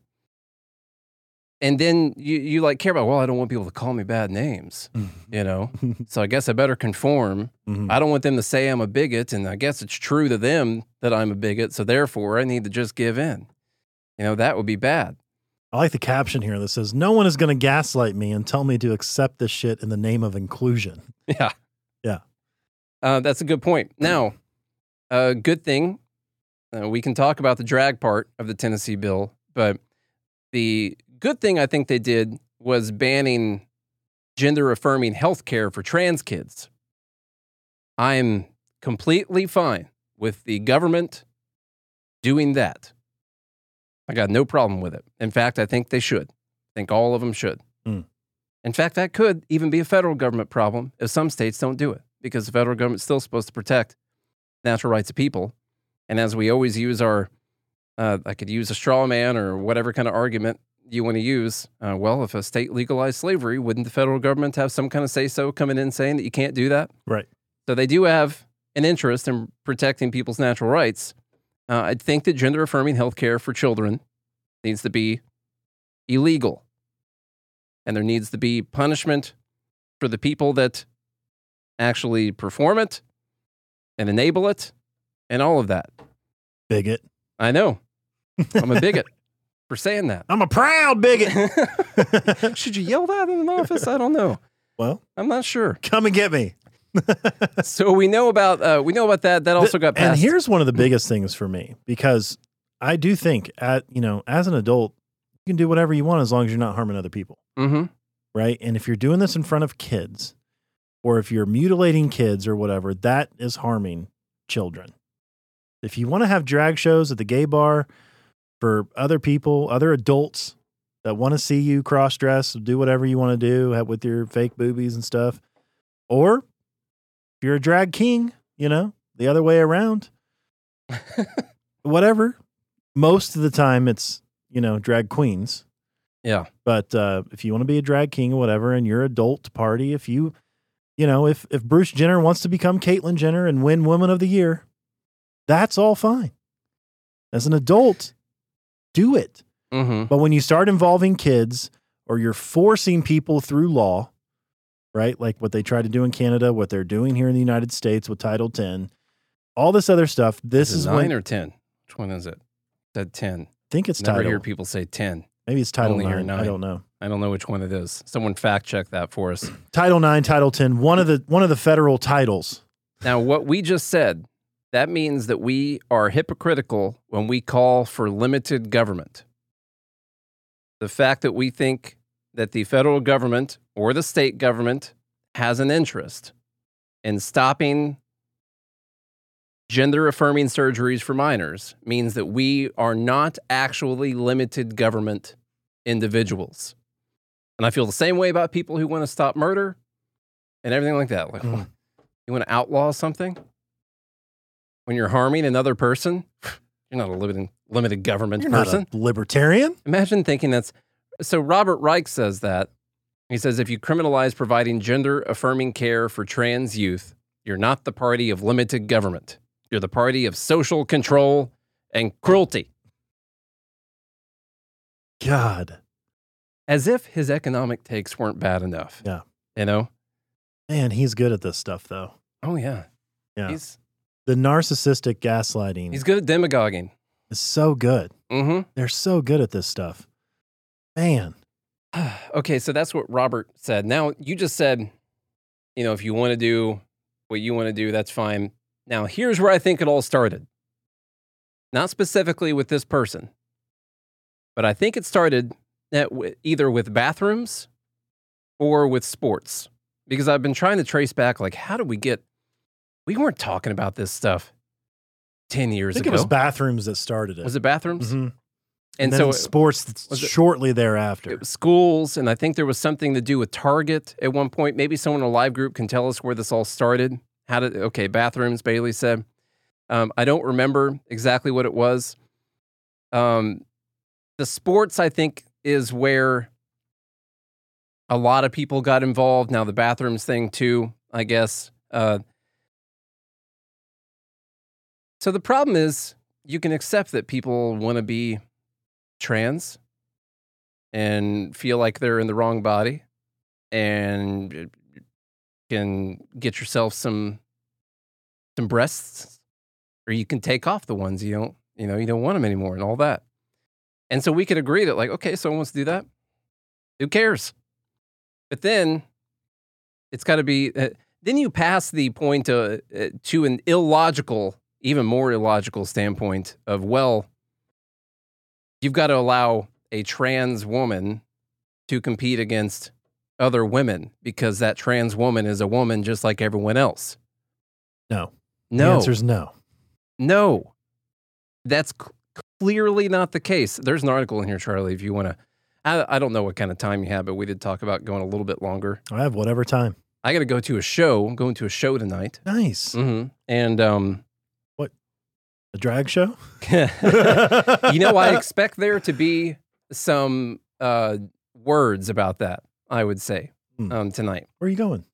And then you, you like care about, well, I don't want people to call me bad names, you know? so I guess I better conform. Mhm. I don't want them to say I'm a bigot. And I guess it's true to them that I'm a bigot. So therefore, I need to just give in. You know, that would be bad. I like the caption here that says, No one is going to gaslight me and tell me to accept this shit in the name of inclusion. Yeah. Yeah. Uh, that's a good point. Now, a good thing, uh, we can talk about the drag part of the Tennessee bill, but the good thing I think they did was banning gender affirming health care for trans kids. I'm completely fine with the government doing that. I got no problem with it. In fact, I think they should. I think all of them should. Mm. In fact, that could even be a federal government problem if some states don't do it, because the federal government's still supposed to protect natural rights of people. And as we always use our, uh, I could use a straw man or whatever kind of argument you want to use. Uh, well, if a state legalized slavery, wouldn't the federal government have some kind of say so coming in saying that you can't do that? Right. So they do have an interest in protecting people's natural rights. Uh, I think that gender affirming healthcare for children needs to be illegal. And there needs to be punishment for the people that actually perform it and enable it and all of that. Bigot. I know. I'm a bigot for saying that. I'm a proud bigot. Should you yell that in an office? I don't know. well, I'm not sure. come and get me. So we know about uh, we know about that. That also got passed. And here's one of the biggest things for me because I do think at you know as an adult you can do whatever you want as long as you're not harming other people, hmm right? And if you're doing this in front of kids, or if you're mutilating kids or whatever, that is harming children. If you want to have drag shows at the gay bar for other people, other adults that want to see you cross dress, do whatever you want to do with your fake boobies and stuff, or if you're a drag king, you know, the other way around, whatever. Most of the time, it's you know drag queens. Yeah. But uh, if you want to be a drag king or whatever, and you're adult party, if you, you know, if if Bruce Jenner wants to become Caitlyn Jenner and win Woman of the Year, that's all fine. As an adult, do it. hmm But when you start involving kids or you're forcing people through law, right? Like what they try to do in Canada, what they're doing here in the United States with Title 10, all this other stuff. This Is is, it when nine or ten? Which one is it? Said ten. I think it's Never Title. hear people say ten. Maybe it's Title only hear 9. I don't know. I don't know which one it is. Someone fact check that for us. Title 9, Title 10, one of the one of the federal titles. Now, what we just said, that means that we are hypocritical when we call for limited government. The fact that we think that the federal government or the state government has an interest in stopping gender affirming surgeries for minors means that we are not actually limited government individuals. And I feel the same way about people who want to stop murder and everything like that. Like, Mm. you want to outlaw something when you're harming another person? You're not a limited, limited government You're not person. a libertarian. Imagine thinking that's so. Robert Reich says that. He says if you criminalize providing gender affirming care for trans youth, you're not the party of limited government. You're the party of social control and cruelty. God, As if his economic takes weren't bad enough. Yeah. You know? man, he's good at this stuff though. Oh, yeah. Yeah. He's, the narcissistic gaslighting he's good at demagoguing. is so good. Mm They're so good at this stuff. Man. okay. So that's what Robert said. Now, you just said, you know, if you want to do what you want to do, that's fine. Now, here's where I think it all started. Not specifically with this person, but I think it started w- either with bathrooms or with sports because I've been trying to trace back, like, how did we get, we weren't talking about this stuff 10 I years think ago. it was bathrooms that started it. Was it bathrooms? Mhm. And, then so it- sports it- shortly thereafter. it was schools, and I think there was something to do with Target at one point. Maybe someone in a live group can tell us where this all started. How did okay bathrooms? Bailey said. Um, I don't remember exactly what it was. Um, the sports, I think, is where a lot of people got involved. Now the bathrooms thing too, I guess. Uh, so the problem is, you can accept that people want to be trans and feel like they're in the wrong body and can get yourself some some breasts or you can take off the ones you don't you know you don't want them anymore and all that. And so we could agree that like okay someone wants to do that. Who cares? But then it's got to be uh, then you pass the point uh, uh, to an illogical even more illogical standpoint of well you've got to allow a trans woman to compete against other women because that trans woman is a woman just like everyone else. no. No. The answer is no. no, that's c- clearly not the case. There's an article in here, Charlie, if you want to. I, I don't know what kind of time you have, but we did talk about going a little bit longer. I have whatever time. I got to go to a show. I'm going to a show tonight. Nice. hmm And um, A drag show? you know, I expect there to be some uh, words about that. I would say Hmm. um, tonight. Where are you going?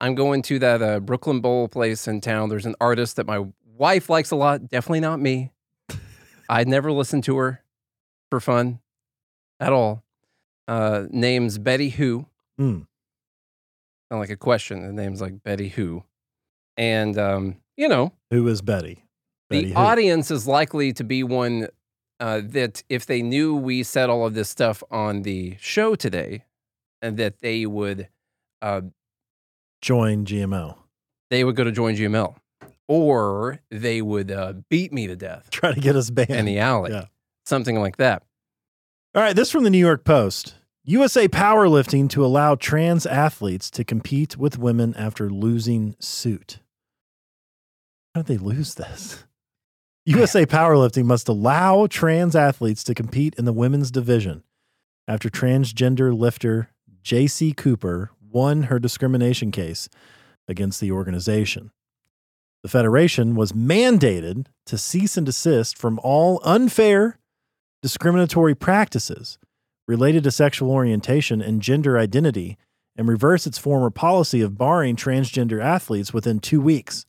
I'm going to that uh, Brooklyn Bowl place in town. There's an artist that my wife likes a lot. Definitely not me. I'd never listened to her for fun at all. Uh, name's Betty Who. Hmm. Sound like a question. The name's like Betty Who. And, um, you know, Who is Betty? The audience is likely to be one uh, that if they knew we said all of this stuff on the show today, and that they would uh, Join GML. they would go to join GML, or they would uh, beat me to death Try to get us banned. in the alley, Yeah. something like that. All right, this from the New York Post. USA powerlifting to allow trans athletes to compete with women after losing suit. How did they lose this? USA powerlifting must allow trans athletes to compete in the women's division after transgender lifter JayCee Cooper won her discrimination case against the organization. The federation was mandated to cease and desist from all unfair discriminatory practices related to sexual orientation and gender identity and reverse its former policy of barring transgender athletes within two weeks.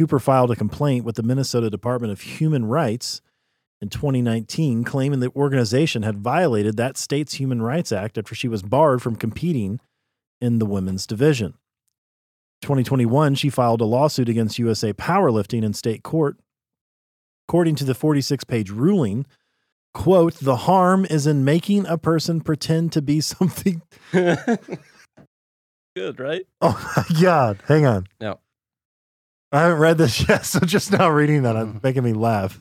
Cooper filed a complaint with the Minnesota Department of Human Rights in 2019, claiming the organization had violated that state's Human Rights Act after she was barred from competing in the women's division. 2021, she filed a lawsuit against USA Powerlifting in state court. According to the 46 page ruling, quote, the harm is in making a person pretend to be something. Good, right? Oh my God. Hang on. No. I haven't read this yet. So just now reading that, I'm making me laugh.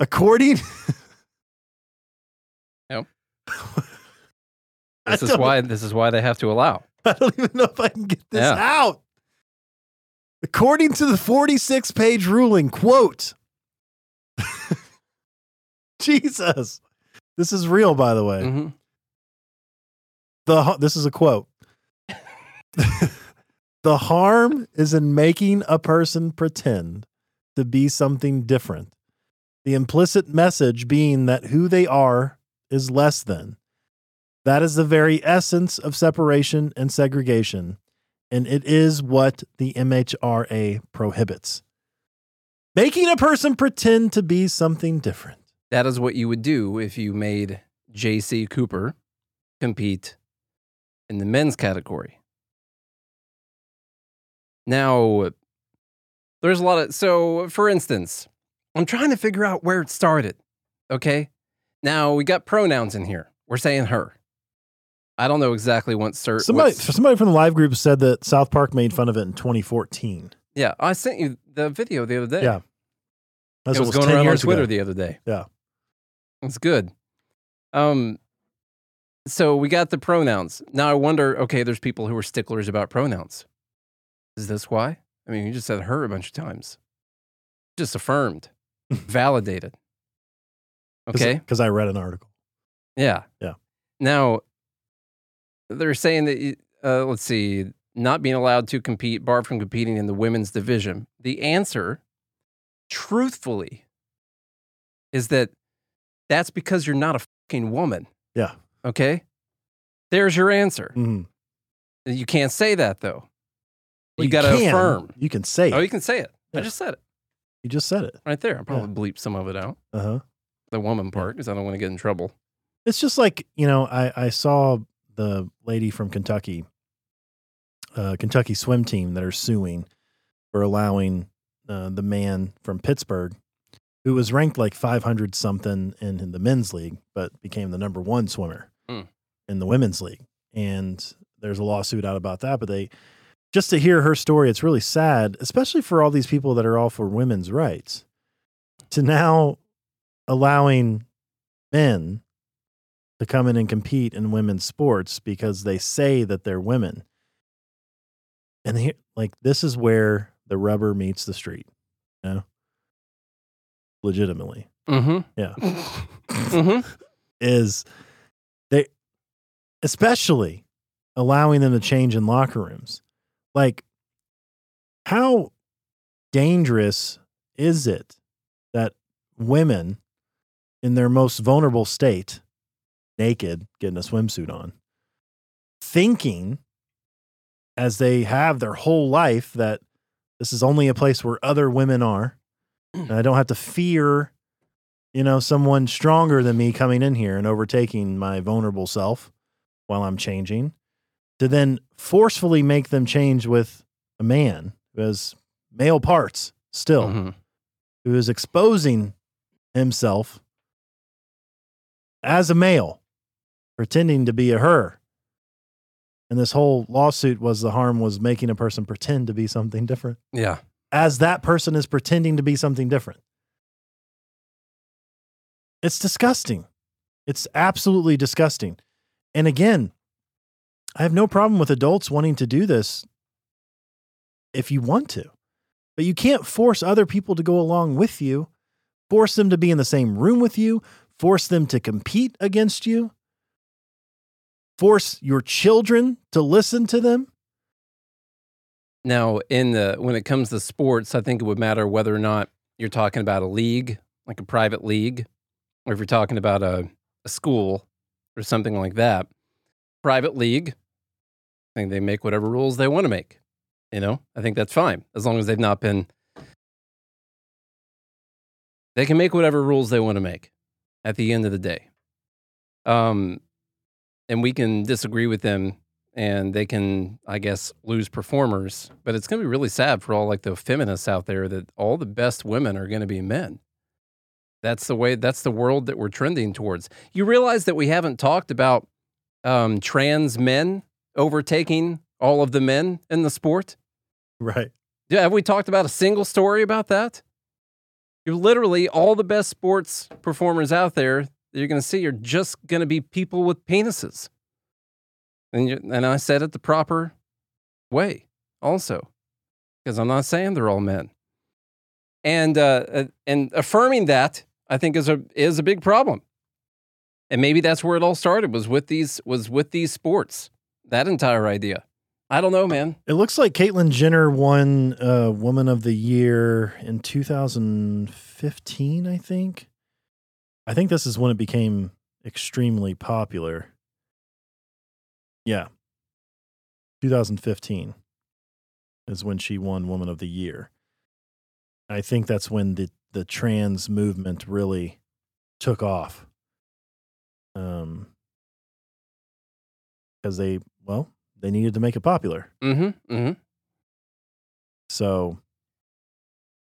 According. Yep. This is why this is why they have to allow. I don't even know if I can get this Yeah. out. According to the 46 page ruling, quote, Jesus, this is real, by the way. Mhm. The this is a quote. The harm is in making a person pretend to be something different. The implicit message being that who they are is less than. That is the very essence of separation and segregation, and it is what the MHRA prohibits. Making a person pretend to be something different. That is what you would do if you made JayCee Cooper compete in the men's category. Now, there's a lot of. So, for instance, I'm trying to figure out where it started. Okay. Now, we got pronouns in here. We're saying her. I don't know exactly what cert. Somebody, somebody from the live group said that South Park made fun of it in 2014. yeah, I sent you the video the other day. Yeah. That's it was going around on Twitter ago. the other day. Yeah. It's good. Um, so we got the pronouns. Now I wonder. Okay, there's people who are sticklers about pronouns. Is this why? I mean, you just said her a bunch of times. Just affirmed, validated. Okay. Because I read an article. Yeah. Yeah. Now, they're saying that, uh, let's see, not being allowed to compete, barred from competing in the women's division. The answer, truthfully, is that that's because you're not a fucking woman. Yeah. Okay. There's your answer. Mhm. You can't say that, though. Well, you got to affirm. You can say Oh, you can say it. I just said it You just said it. right there. I'll probably bleep some of it out, Uh huh. the woman part, because I don't want to get in trouble. It's just like, you know, I, I saw the lady from Kentucky, uh, Kentucky swim team that are suing for allowing uh, the man from Pittsburgh, who was ranked like 500 something in, in the men's league, but became the number one swimmer Hmm. in the women's league. And there's a lawsuit out about that. But they, just to hear her story, it's really sad, especially for all these people that are all for women's rights, to now allowing men to come in and compete in women's sports because they say that they're women. And here, like this is where the rubber meets the street, you know? Legitimately. Mm-hmm. Yeah. mm-hmm. Is they especially allowing them to change in locker rooms. Like how dangerous is it that women in their most vulnerable state, naked, getting a swimsuit on, thinking as they have their whole life that this is only a place where other women are. And I don't have to fear, you know, someone stronger than me coming in here and overtaking my vulnerable self while I'm changing. To then forcefully make them change with a man who has male parts still, Mhm. who is exposing himself as a male, pretending to be a her. And this whole lawsuit was the harm was making a person pretend to be something different Yeah. as that person is pretending to be something different. It's disgusting. It's absolutely disgusting. And again, I have no problem with adults wanting to do this if you want to, but you can't force other people to go along with you, force them to be in the same room with you, force them to compete against you, force your children to listen to them. Now, in the when it comes to sports, I think it would matter whether or not you're talking about a league, like a private league, or if you're talking about a, a school or something like that. Private league, I think they make whatever rules they want to make. You know, I think that's fine as long as they've not been. They can make whatever rules they want to make at the end of the day. Um, and we can disagree with them and they can, I guess, lose performers. But it's going to be really sad for all like the feminists out there that all the best women are going to be men. That's the way. That's the world that we're trending towards. You realize that we haven't talked about um, trans men overtaking all of the men in the sport. Right. Yeah, have we talked about a single story about that? You're literally all the best sports performers out there that you're going to see are just going to be people with penises. And you, and I said it the proper way also, because I'm not saying they're all men. And uh, uh, and affirming that I think is a is a big problem. And maybe that's where it all started was with these was with these sports. That entire idea. I don't know, man. It looks like Caitlyn Jenner won uh, Woman of the Year in 2015, I think. I think this is when it became extremely popular. Yeah. 2015 is when she won Woman of the Year. I think that's when the, the trans movement really took off. Um, because they, well, they needed to make it popular. Mm-hmm. Mm-hmm. So,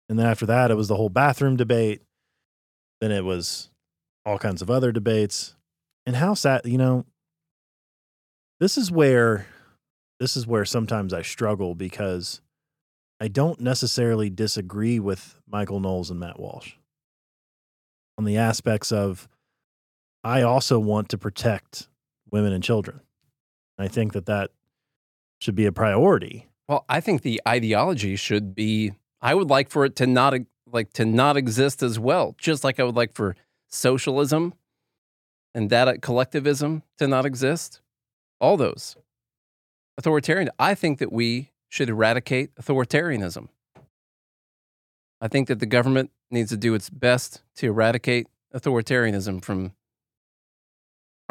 and then after that, it was the whole bathroom debate. Then it was all kinds of other debates. And how sad, you know, this is where, this is where sometimes I struggle because I don't necessarily disagree with Michael Knowles and Matt Walsh on the aspects of, I also want to protect women and children. I think that that should be a priority. Well, I think the ideology should be. I would like for it to not like to not exist as well, just like I would like for socialism and that uh, collectivism to not exist. All those authoritarian. I think that we should eradicate authoritarianism. I think that the government needs to do its best to eradicate authoritarianism from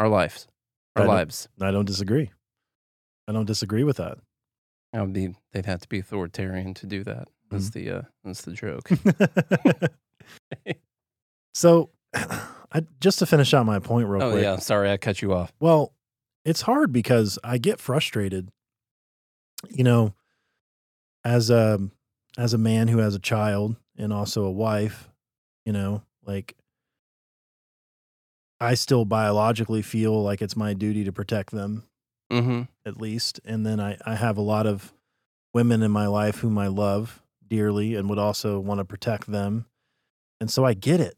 our lives, our I lives. I don't disagree. I don't disagree with that. I would be, they'd have to be authoritarian to do that. That's Mm-hmm. the uh, that's the joke. so, I, just to finish out my point real oh quick. yeah, sorry I cut you off. Well, it's hard because I get frustrated. You know, as a as a man who has a child and also a wife, you know, like I still biologically feel like it's my duty to protect them Mm-hmm. at least. And then I, I have a lot of women in my life whom I love dearly and would also want to protect them. And so I get it.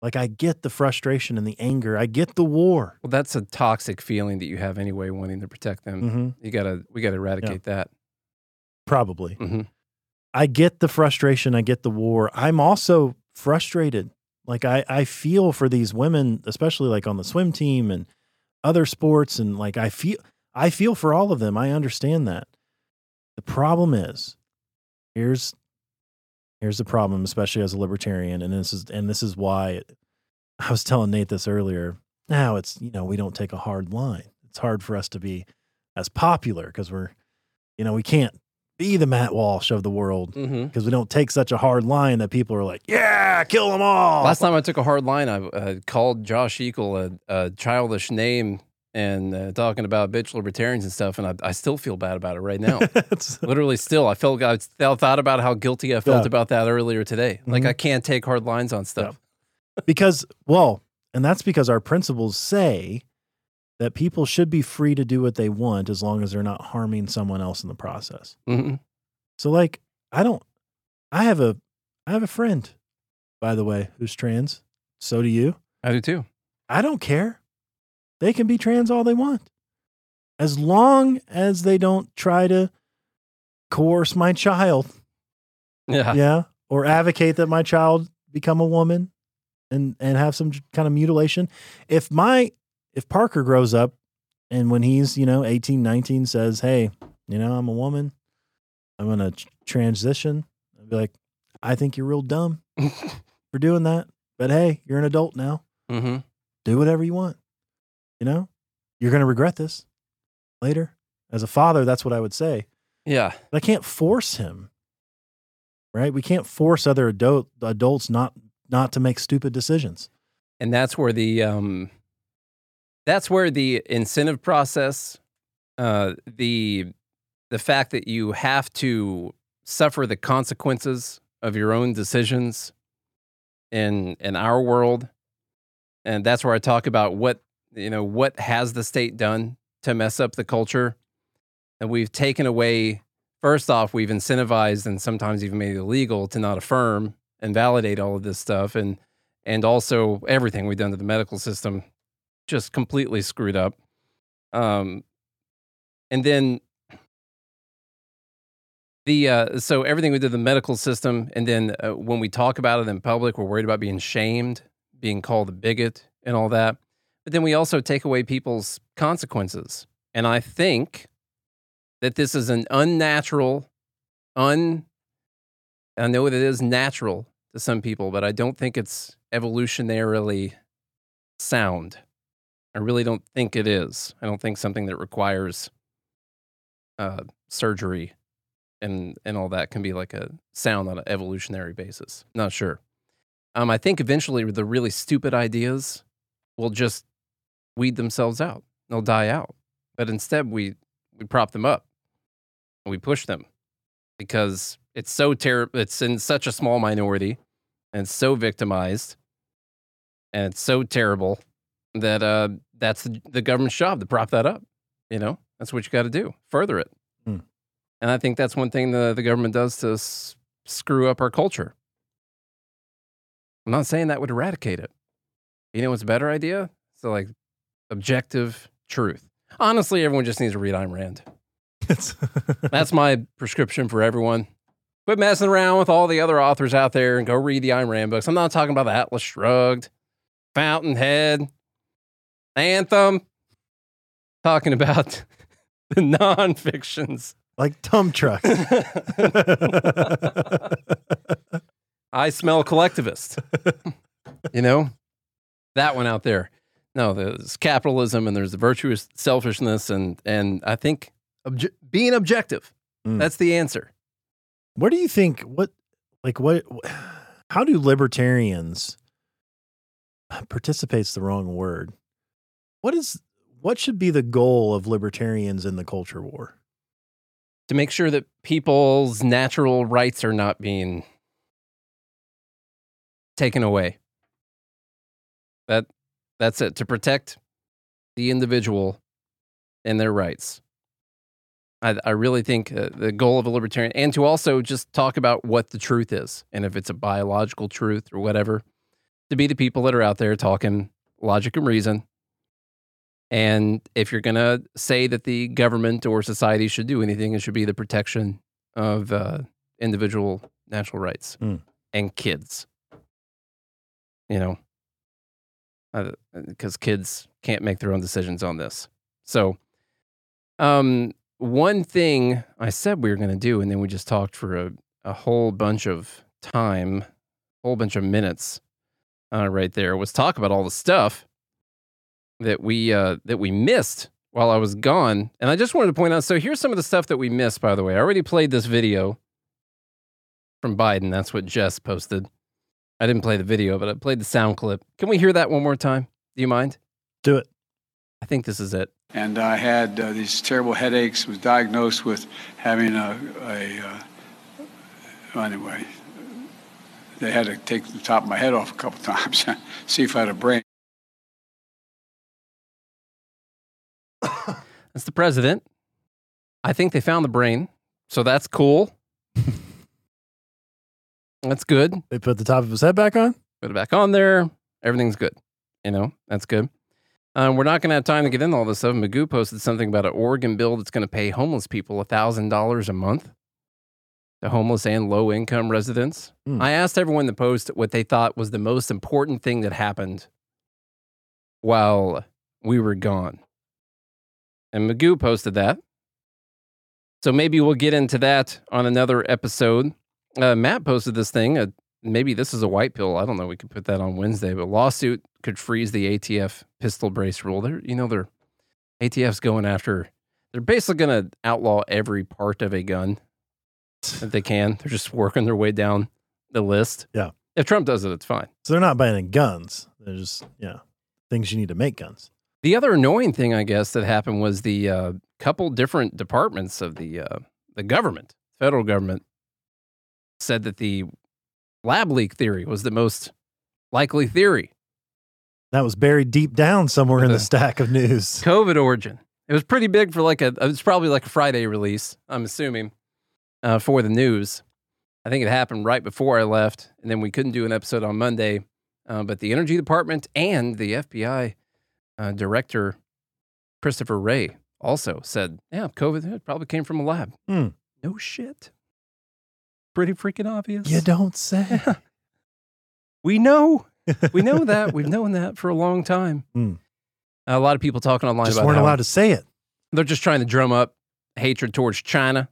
Like I get the frustration and the anger. I get the war. Well, that's a toxic feeling that you have anyway, wanting to protect them. hmm You gotta, we gotta eradicate that. Probably. Mm-hmm. I get the frustration. I get the war. I'm also frustrated. Like I, I feel for these women, especially like on the swim team and other sports. And like I feel, I feel for all of them. I understand that. The problem is, here's, here's the problem, especially as a libertarian, and this is, and this is why I was telling Nate this earlier. Now it's, you know, we don't take a hard line. It's hard for us to be as popular because we're, you know, we can't be the Matt Walsh of the world Mm-hmm. because we don't take such a hard line that people are like, yeah, kill them all. Last time I took a hard line, I uh, called Josh Eagle a, a childish name and uh, talking about bitch libertarians and stuff, and I, I still feel bad about it right now. Literally, still, I felt I thought about how guilty I felt Yeah. about that earlier today. Like Mhm. I can't take hard lines on stuff. because, well, and that's because our principles say that people should be free to do what they want as long as they're not harming someone else in the process. hmm So like I don't I have a I have a friend by the way who's trans. So do you. I do too. I don't care. They can be trans all they want. As long as they don't try to coerce my child, Yeah. yeah, or advocate that my child become a woman and and have some kind of mutilation. If my if Parker grows up and when he's, you know, 18, 19 says, "Hey, you know, I'm a woman. I'm going to transition." I'd be like, "I think you're real dumb for doing that. But hey, you're an adult now. hmm Do whatever you want. You know? You're going to regret this later." As a father, that's what I would say. Yeah. But I can't force him. Right? We can't force other adult adults not not to make stupid decisions. and that's where the um that's where the incentive process uh the the fact that you have to suffer the consequences of your own decisions in in our world. And that's where i talk about what you know what has the state done to mess up the culture. And we've taken away first off we've incentivized and sometimes even made it illegal to not affirm and validate all of this stuff and and also everything we've done to the medical system just completely screwed up. Um and then the uh so everything we did the medical system and then uh, when we talk about it in public we're worried about being shamed being called a bigot and all that. But then we also take away people's consequences. And i think that this is an unnatural un i know that it is natural to some people but i don't think it's evolutionarily sound i really don't think it is. I don't think something that requires uh, surgery and and all that can be like a sound on an evolutionary basis. Not sure. Um, i think eventually the really stupid ideas will just weed themselves out. They'll die out. But instead we we prop them up. And we push them because it's so terrible it's in such a small minority and so victimized and it's so terrible that uh, that's the, the government's job to prop that up you know? That's what you got to do further it. Hmm. and i think that's one thing the, the government does to s- screw up our culture. I'm not saying that would eradicate it. You know what's a better idea? So like objective truth. Honestly everyone just needs to read Ayn rand. That's my prescription for everyone. Quit messing around with all the other authors out there and go read the Ayn Rand books. I'm not talking about the Atlas Shrugged, Fountainhead, Anthem. Talking about the nonfictions. like dump trucks. I smell collectivist. you know, that one out there. No, there's capitalism and there's the virtuous selfishness and and I think obje- being objective. Mm. That's the answer. What do you think? What, like, what, how do libertarians, participate's the wrong word. What is, what should be the goal of libertarians in the culture war? to make sure that people's natural rights are not being taken away. That that's it to protect the individual and their rights. I, I really think uh, the goal of a libertarian, and to also just talk about what the truth is, and if it's a biological truth or whatever, to be the people that are out there talking logic and reason. And if you're going to say that the government or society should do anything, it should be the protection of uh, individual natural rights Mm. and kids. You know, because kids can't make their own decisions on this. So, um, one thing I said we were going to do, and then we just talked for a, a whole bunch of time, a whole bunch of minutes. uh, right there was talk about all the stuff that we uh, that we missed while I was gone. And I just wanted to point out. So here's some of the stuff that we missed. By the way, I already played this video from Biden. That's what Jess posted. I didn't play the video, but I played the sound clip. Can we hear that one more time? Do you mind? Do it. I think this is it. And I had uh, these terrible headaches, was diagnosed with having a, a uh, well, anyway, they had to take the top of my head off a couple times, see if I had a brain. That's the president. I think they found the brain, so that's cool. that's good. They put the top of his head back on. Put it back on there. Everything's good. You know, that's good. Um, we're not going to have time to get into all this stuff. Magoo posted something about an Oregon bill that's going to pay homeless people $1,000 a month to homeless and low income residents. Hmm. I asked everyone to post what they thought was the most important thing that happened while we were gone. And Magoo posted that. So maybe we'll get into that on another episode. Uh, Matt posted this thing. Uh, maybe this is a white pill. I don't know. We could put that on Wednesday, but lawsuit could freeze the ATF pistol brace rule. They're, you know, they're ATF's going after. They're basically going to outlaw every part of a gun that they can. They're just working their way down the list. Yeah. If Trump does it, it's fine. So they're not banning guns. They're just yeah things you need to make guns. The other annoying thing, I guess, that happened was the uh, couple different departments of the uh, the government, federal government, said that the lab leak theory was the most likely theory. That was buried deep down somewhere in the stack of news. COVID origin. It was pretty big for like a. It was probably like a Friday release. I'm assuming uh, for the news. I think it happened right before I left, and then we couldn't do an episode on Monday. Uh, but the Energy Department and the FBI uh, director Christopher Wray also said, "Yeah, COVID probably came from a lab." Hmm. No shit. Pretty freaking obvious. You don't say. We know. We know that. We've known that for a long time. Hmm. A lot of people talking online Just about weren't allowed to say it. they're just trying to drum up hatred towards China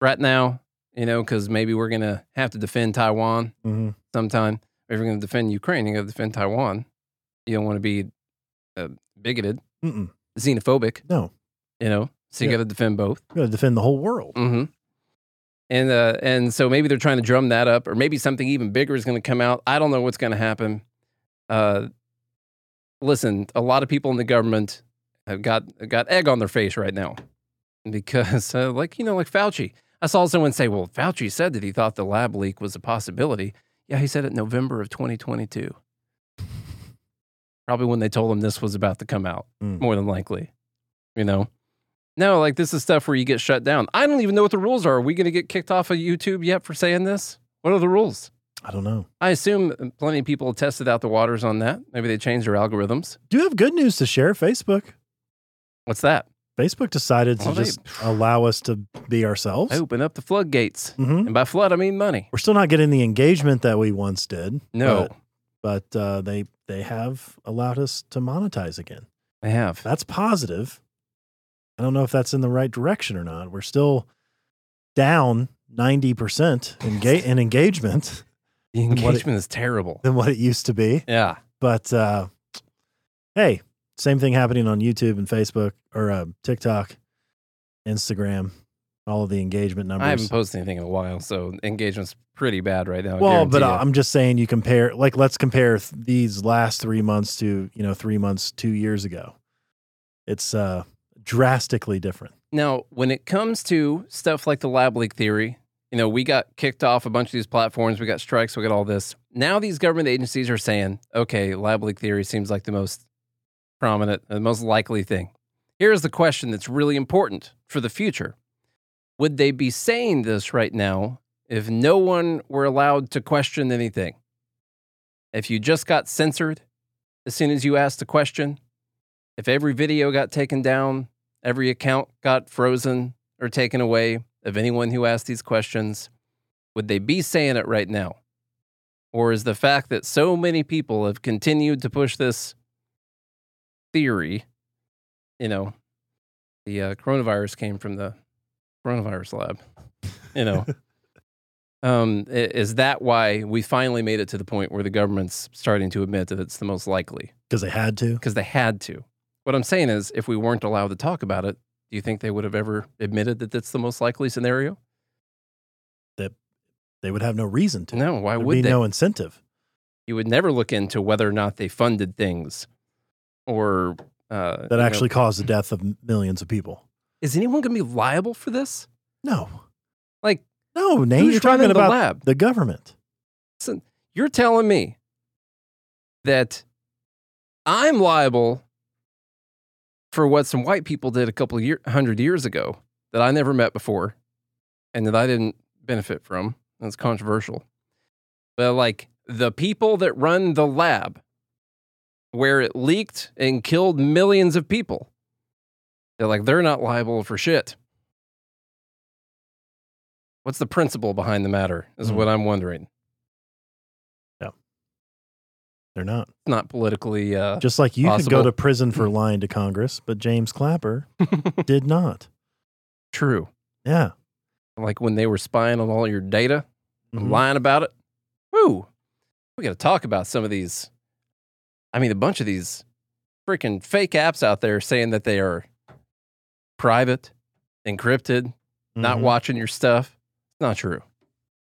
right now, you know, because maybe we're going to have to defend Taiwan hmm sometime. If we're going to defend Ukraine, you got to defend Taiwan. You don't want to be uh, bigoted, Mm-mm. xenophobic, No, you know, so you Yeah. got to defend both. you got to defend the whole world. hmm And uh, and so maybe they're trying to drum that up, or maybe something even bigger is going to come out. I don't know what's going to happen. Uh, listen, a lot of people in the government have got got egg on their face right now because, uh, like you know, like Fauci. I saw someone say, "Well, Fauci said that he thought the lab leak was a possibility." Yeah, he said it November of 2022. Probably when they told him this was about to come out, Mm. more than likely. You know. No, like this is stuff where you get shut down. I don't even know what the rules are. Are we going to get kicked off of YouTube yet for saying this? What are the rules? I don't know. I assume plenty of people tested out the waters on that. Maybe they changed their algorithms. Do you have good news to share? Facebook. What's that? Facebook decided to Well, they- just allow us to be ourselves. Open up the floodgates. hmm And by flood, I mean money. We're still not getting the engagement that we once did. No, but, uh, they they have allowed us to monetize again. they have. That's positive. I don't know if that's in the right direction or not. We're still down ninety percent in, ga- in engagement The engagement is terrible. than what it used to be. Yeah. But uh, hey, same thing happening on YouTube and Facebook or uh, TikTok, Instagram. All of the engagement numbers. I haven't posted anything in a while, so engagement's pretty bad right now. I Well, but uh, I'm just saying you compare like let's compare th- these last 3 months to, you know, 3 months 2 years ago. It's uh drastically different. Now, when it comes to stuff like the lab leak theory, you know, we got kicked off a bunch of these platforms, we got strikes, we got all this. Now these government agencies are saying, okay, lab leak theory seems like the most prominent, the most likely thing. Here's the question that's really important for the future. Would they be saying this right now if no one were allowed to question anything? If you just got censored as soon as you asked a question, if every video got taken down, every account got frozen or taken away of anyone who asked these questions, would they be saying it right now? Or is the fact that so many people have continued to push this theory, you know, the uh, coronavirus came from the coronavirus lab, you know, Um, is that why we finally made it to the point where the government's starting to admit that it's the most likely? Because they had to. Because they had to. What I'm saying is, if we weren't allowed to talk about it, do you think they would have ever admitted that that's the most likely scenario? That they would have no reason to. No. Why There'd would be they? no incentive. you would never look into whether or not they funded things, or uh, That know- actually caused the death of millions of people. Is anyone going to be liable for this? No. Like, No, Nate, you're talking running the about lab? the government. Listen, you're telling me that I'm liable for what some white people did a couple of year, hundred years ago that I never met before, and that I didn't benefit from. That's controversial. But like the people that run the lab where it leaked and killed millions of people, they're like they're not liable for shit. What's the principle behind the matter? Is Hmm. what I'm wondering. Yeah. They're not. It's not politically. Uh, Just like you could go to prison for lying to Congress, but James Clapper did not. true. Yeah. Like when they were spying on all your data, and Mhm. lying about it. Woo! We got to talk about some of these. I mean, a bunch of these freaking fake apps out there saying that they are private, encrypted, not Mhm. watching your stuff. It's not true.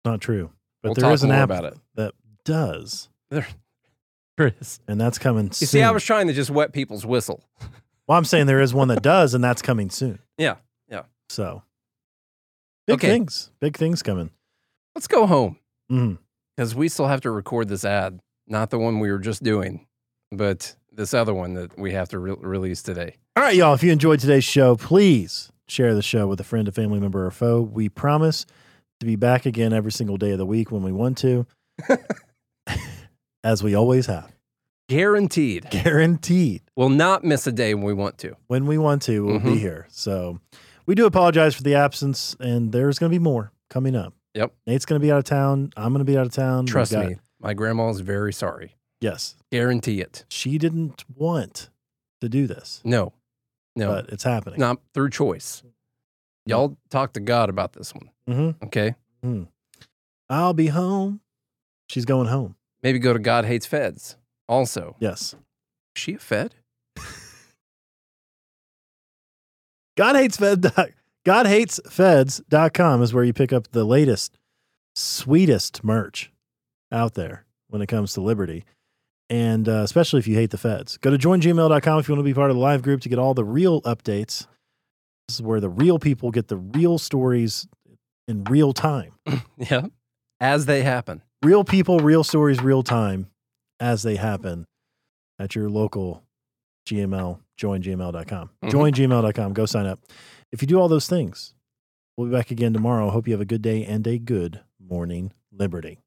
Not true. But We'll there is an app about it. that does, There, there is. and that's coming You soon. see, I was trying to just wet people's whistle. well, I'm saying there is one that does, and that's coming soon. Yeah, yeah. So big Okay. things, big things coming. Let's go home because we still have to record this ad, not the one we were just doing, but this other one that we have to re- release today. All right, y'all. If you enjoyed today's show, please share the show with a friend, a family member, or foe. We promise to be back again every single day of the week when we want to, as we always have. Guaranteed. Guaranteed. We'll not miss a day when we want to. When we want to, we'll be Mhm. here. So we do apologize for the absence, and there's going to be more coming up. Yep. Nate's going to be out of town. I'm going to be out of town. Trust got- me, my grandma is very sorry. Yes. Guarantee it. She didn't want to do this, No, no, but it's happening. not through choice. Y'all talk to God about this one, hmm okay? I'll be home. She's going home. Maybe go to God Hates Feds. Also, Yes. is she a Fed? God hates Fed. God hates Feds.com is where you pick up the latest, sweetest merch out there when it comes to liberty. And uh, especially if you hate the feds. Go to joingml.com if you want to be part of the live group to get all the real updates. This is where the real people get the real stories in real time. Yeah, as they happen. Real people, real stories, real time as they happen at your local GML, joingml.com. Mhm. Joingml.com. Go sign up. If you do all those things, we'll be back again tomorrow. Hope you have a good day and a good morning, Liberty.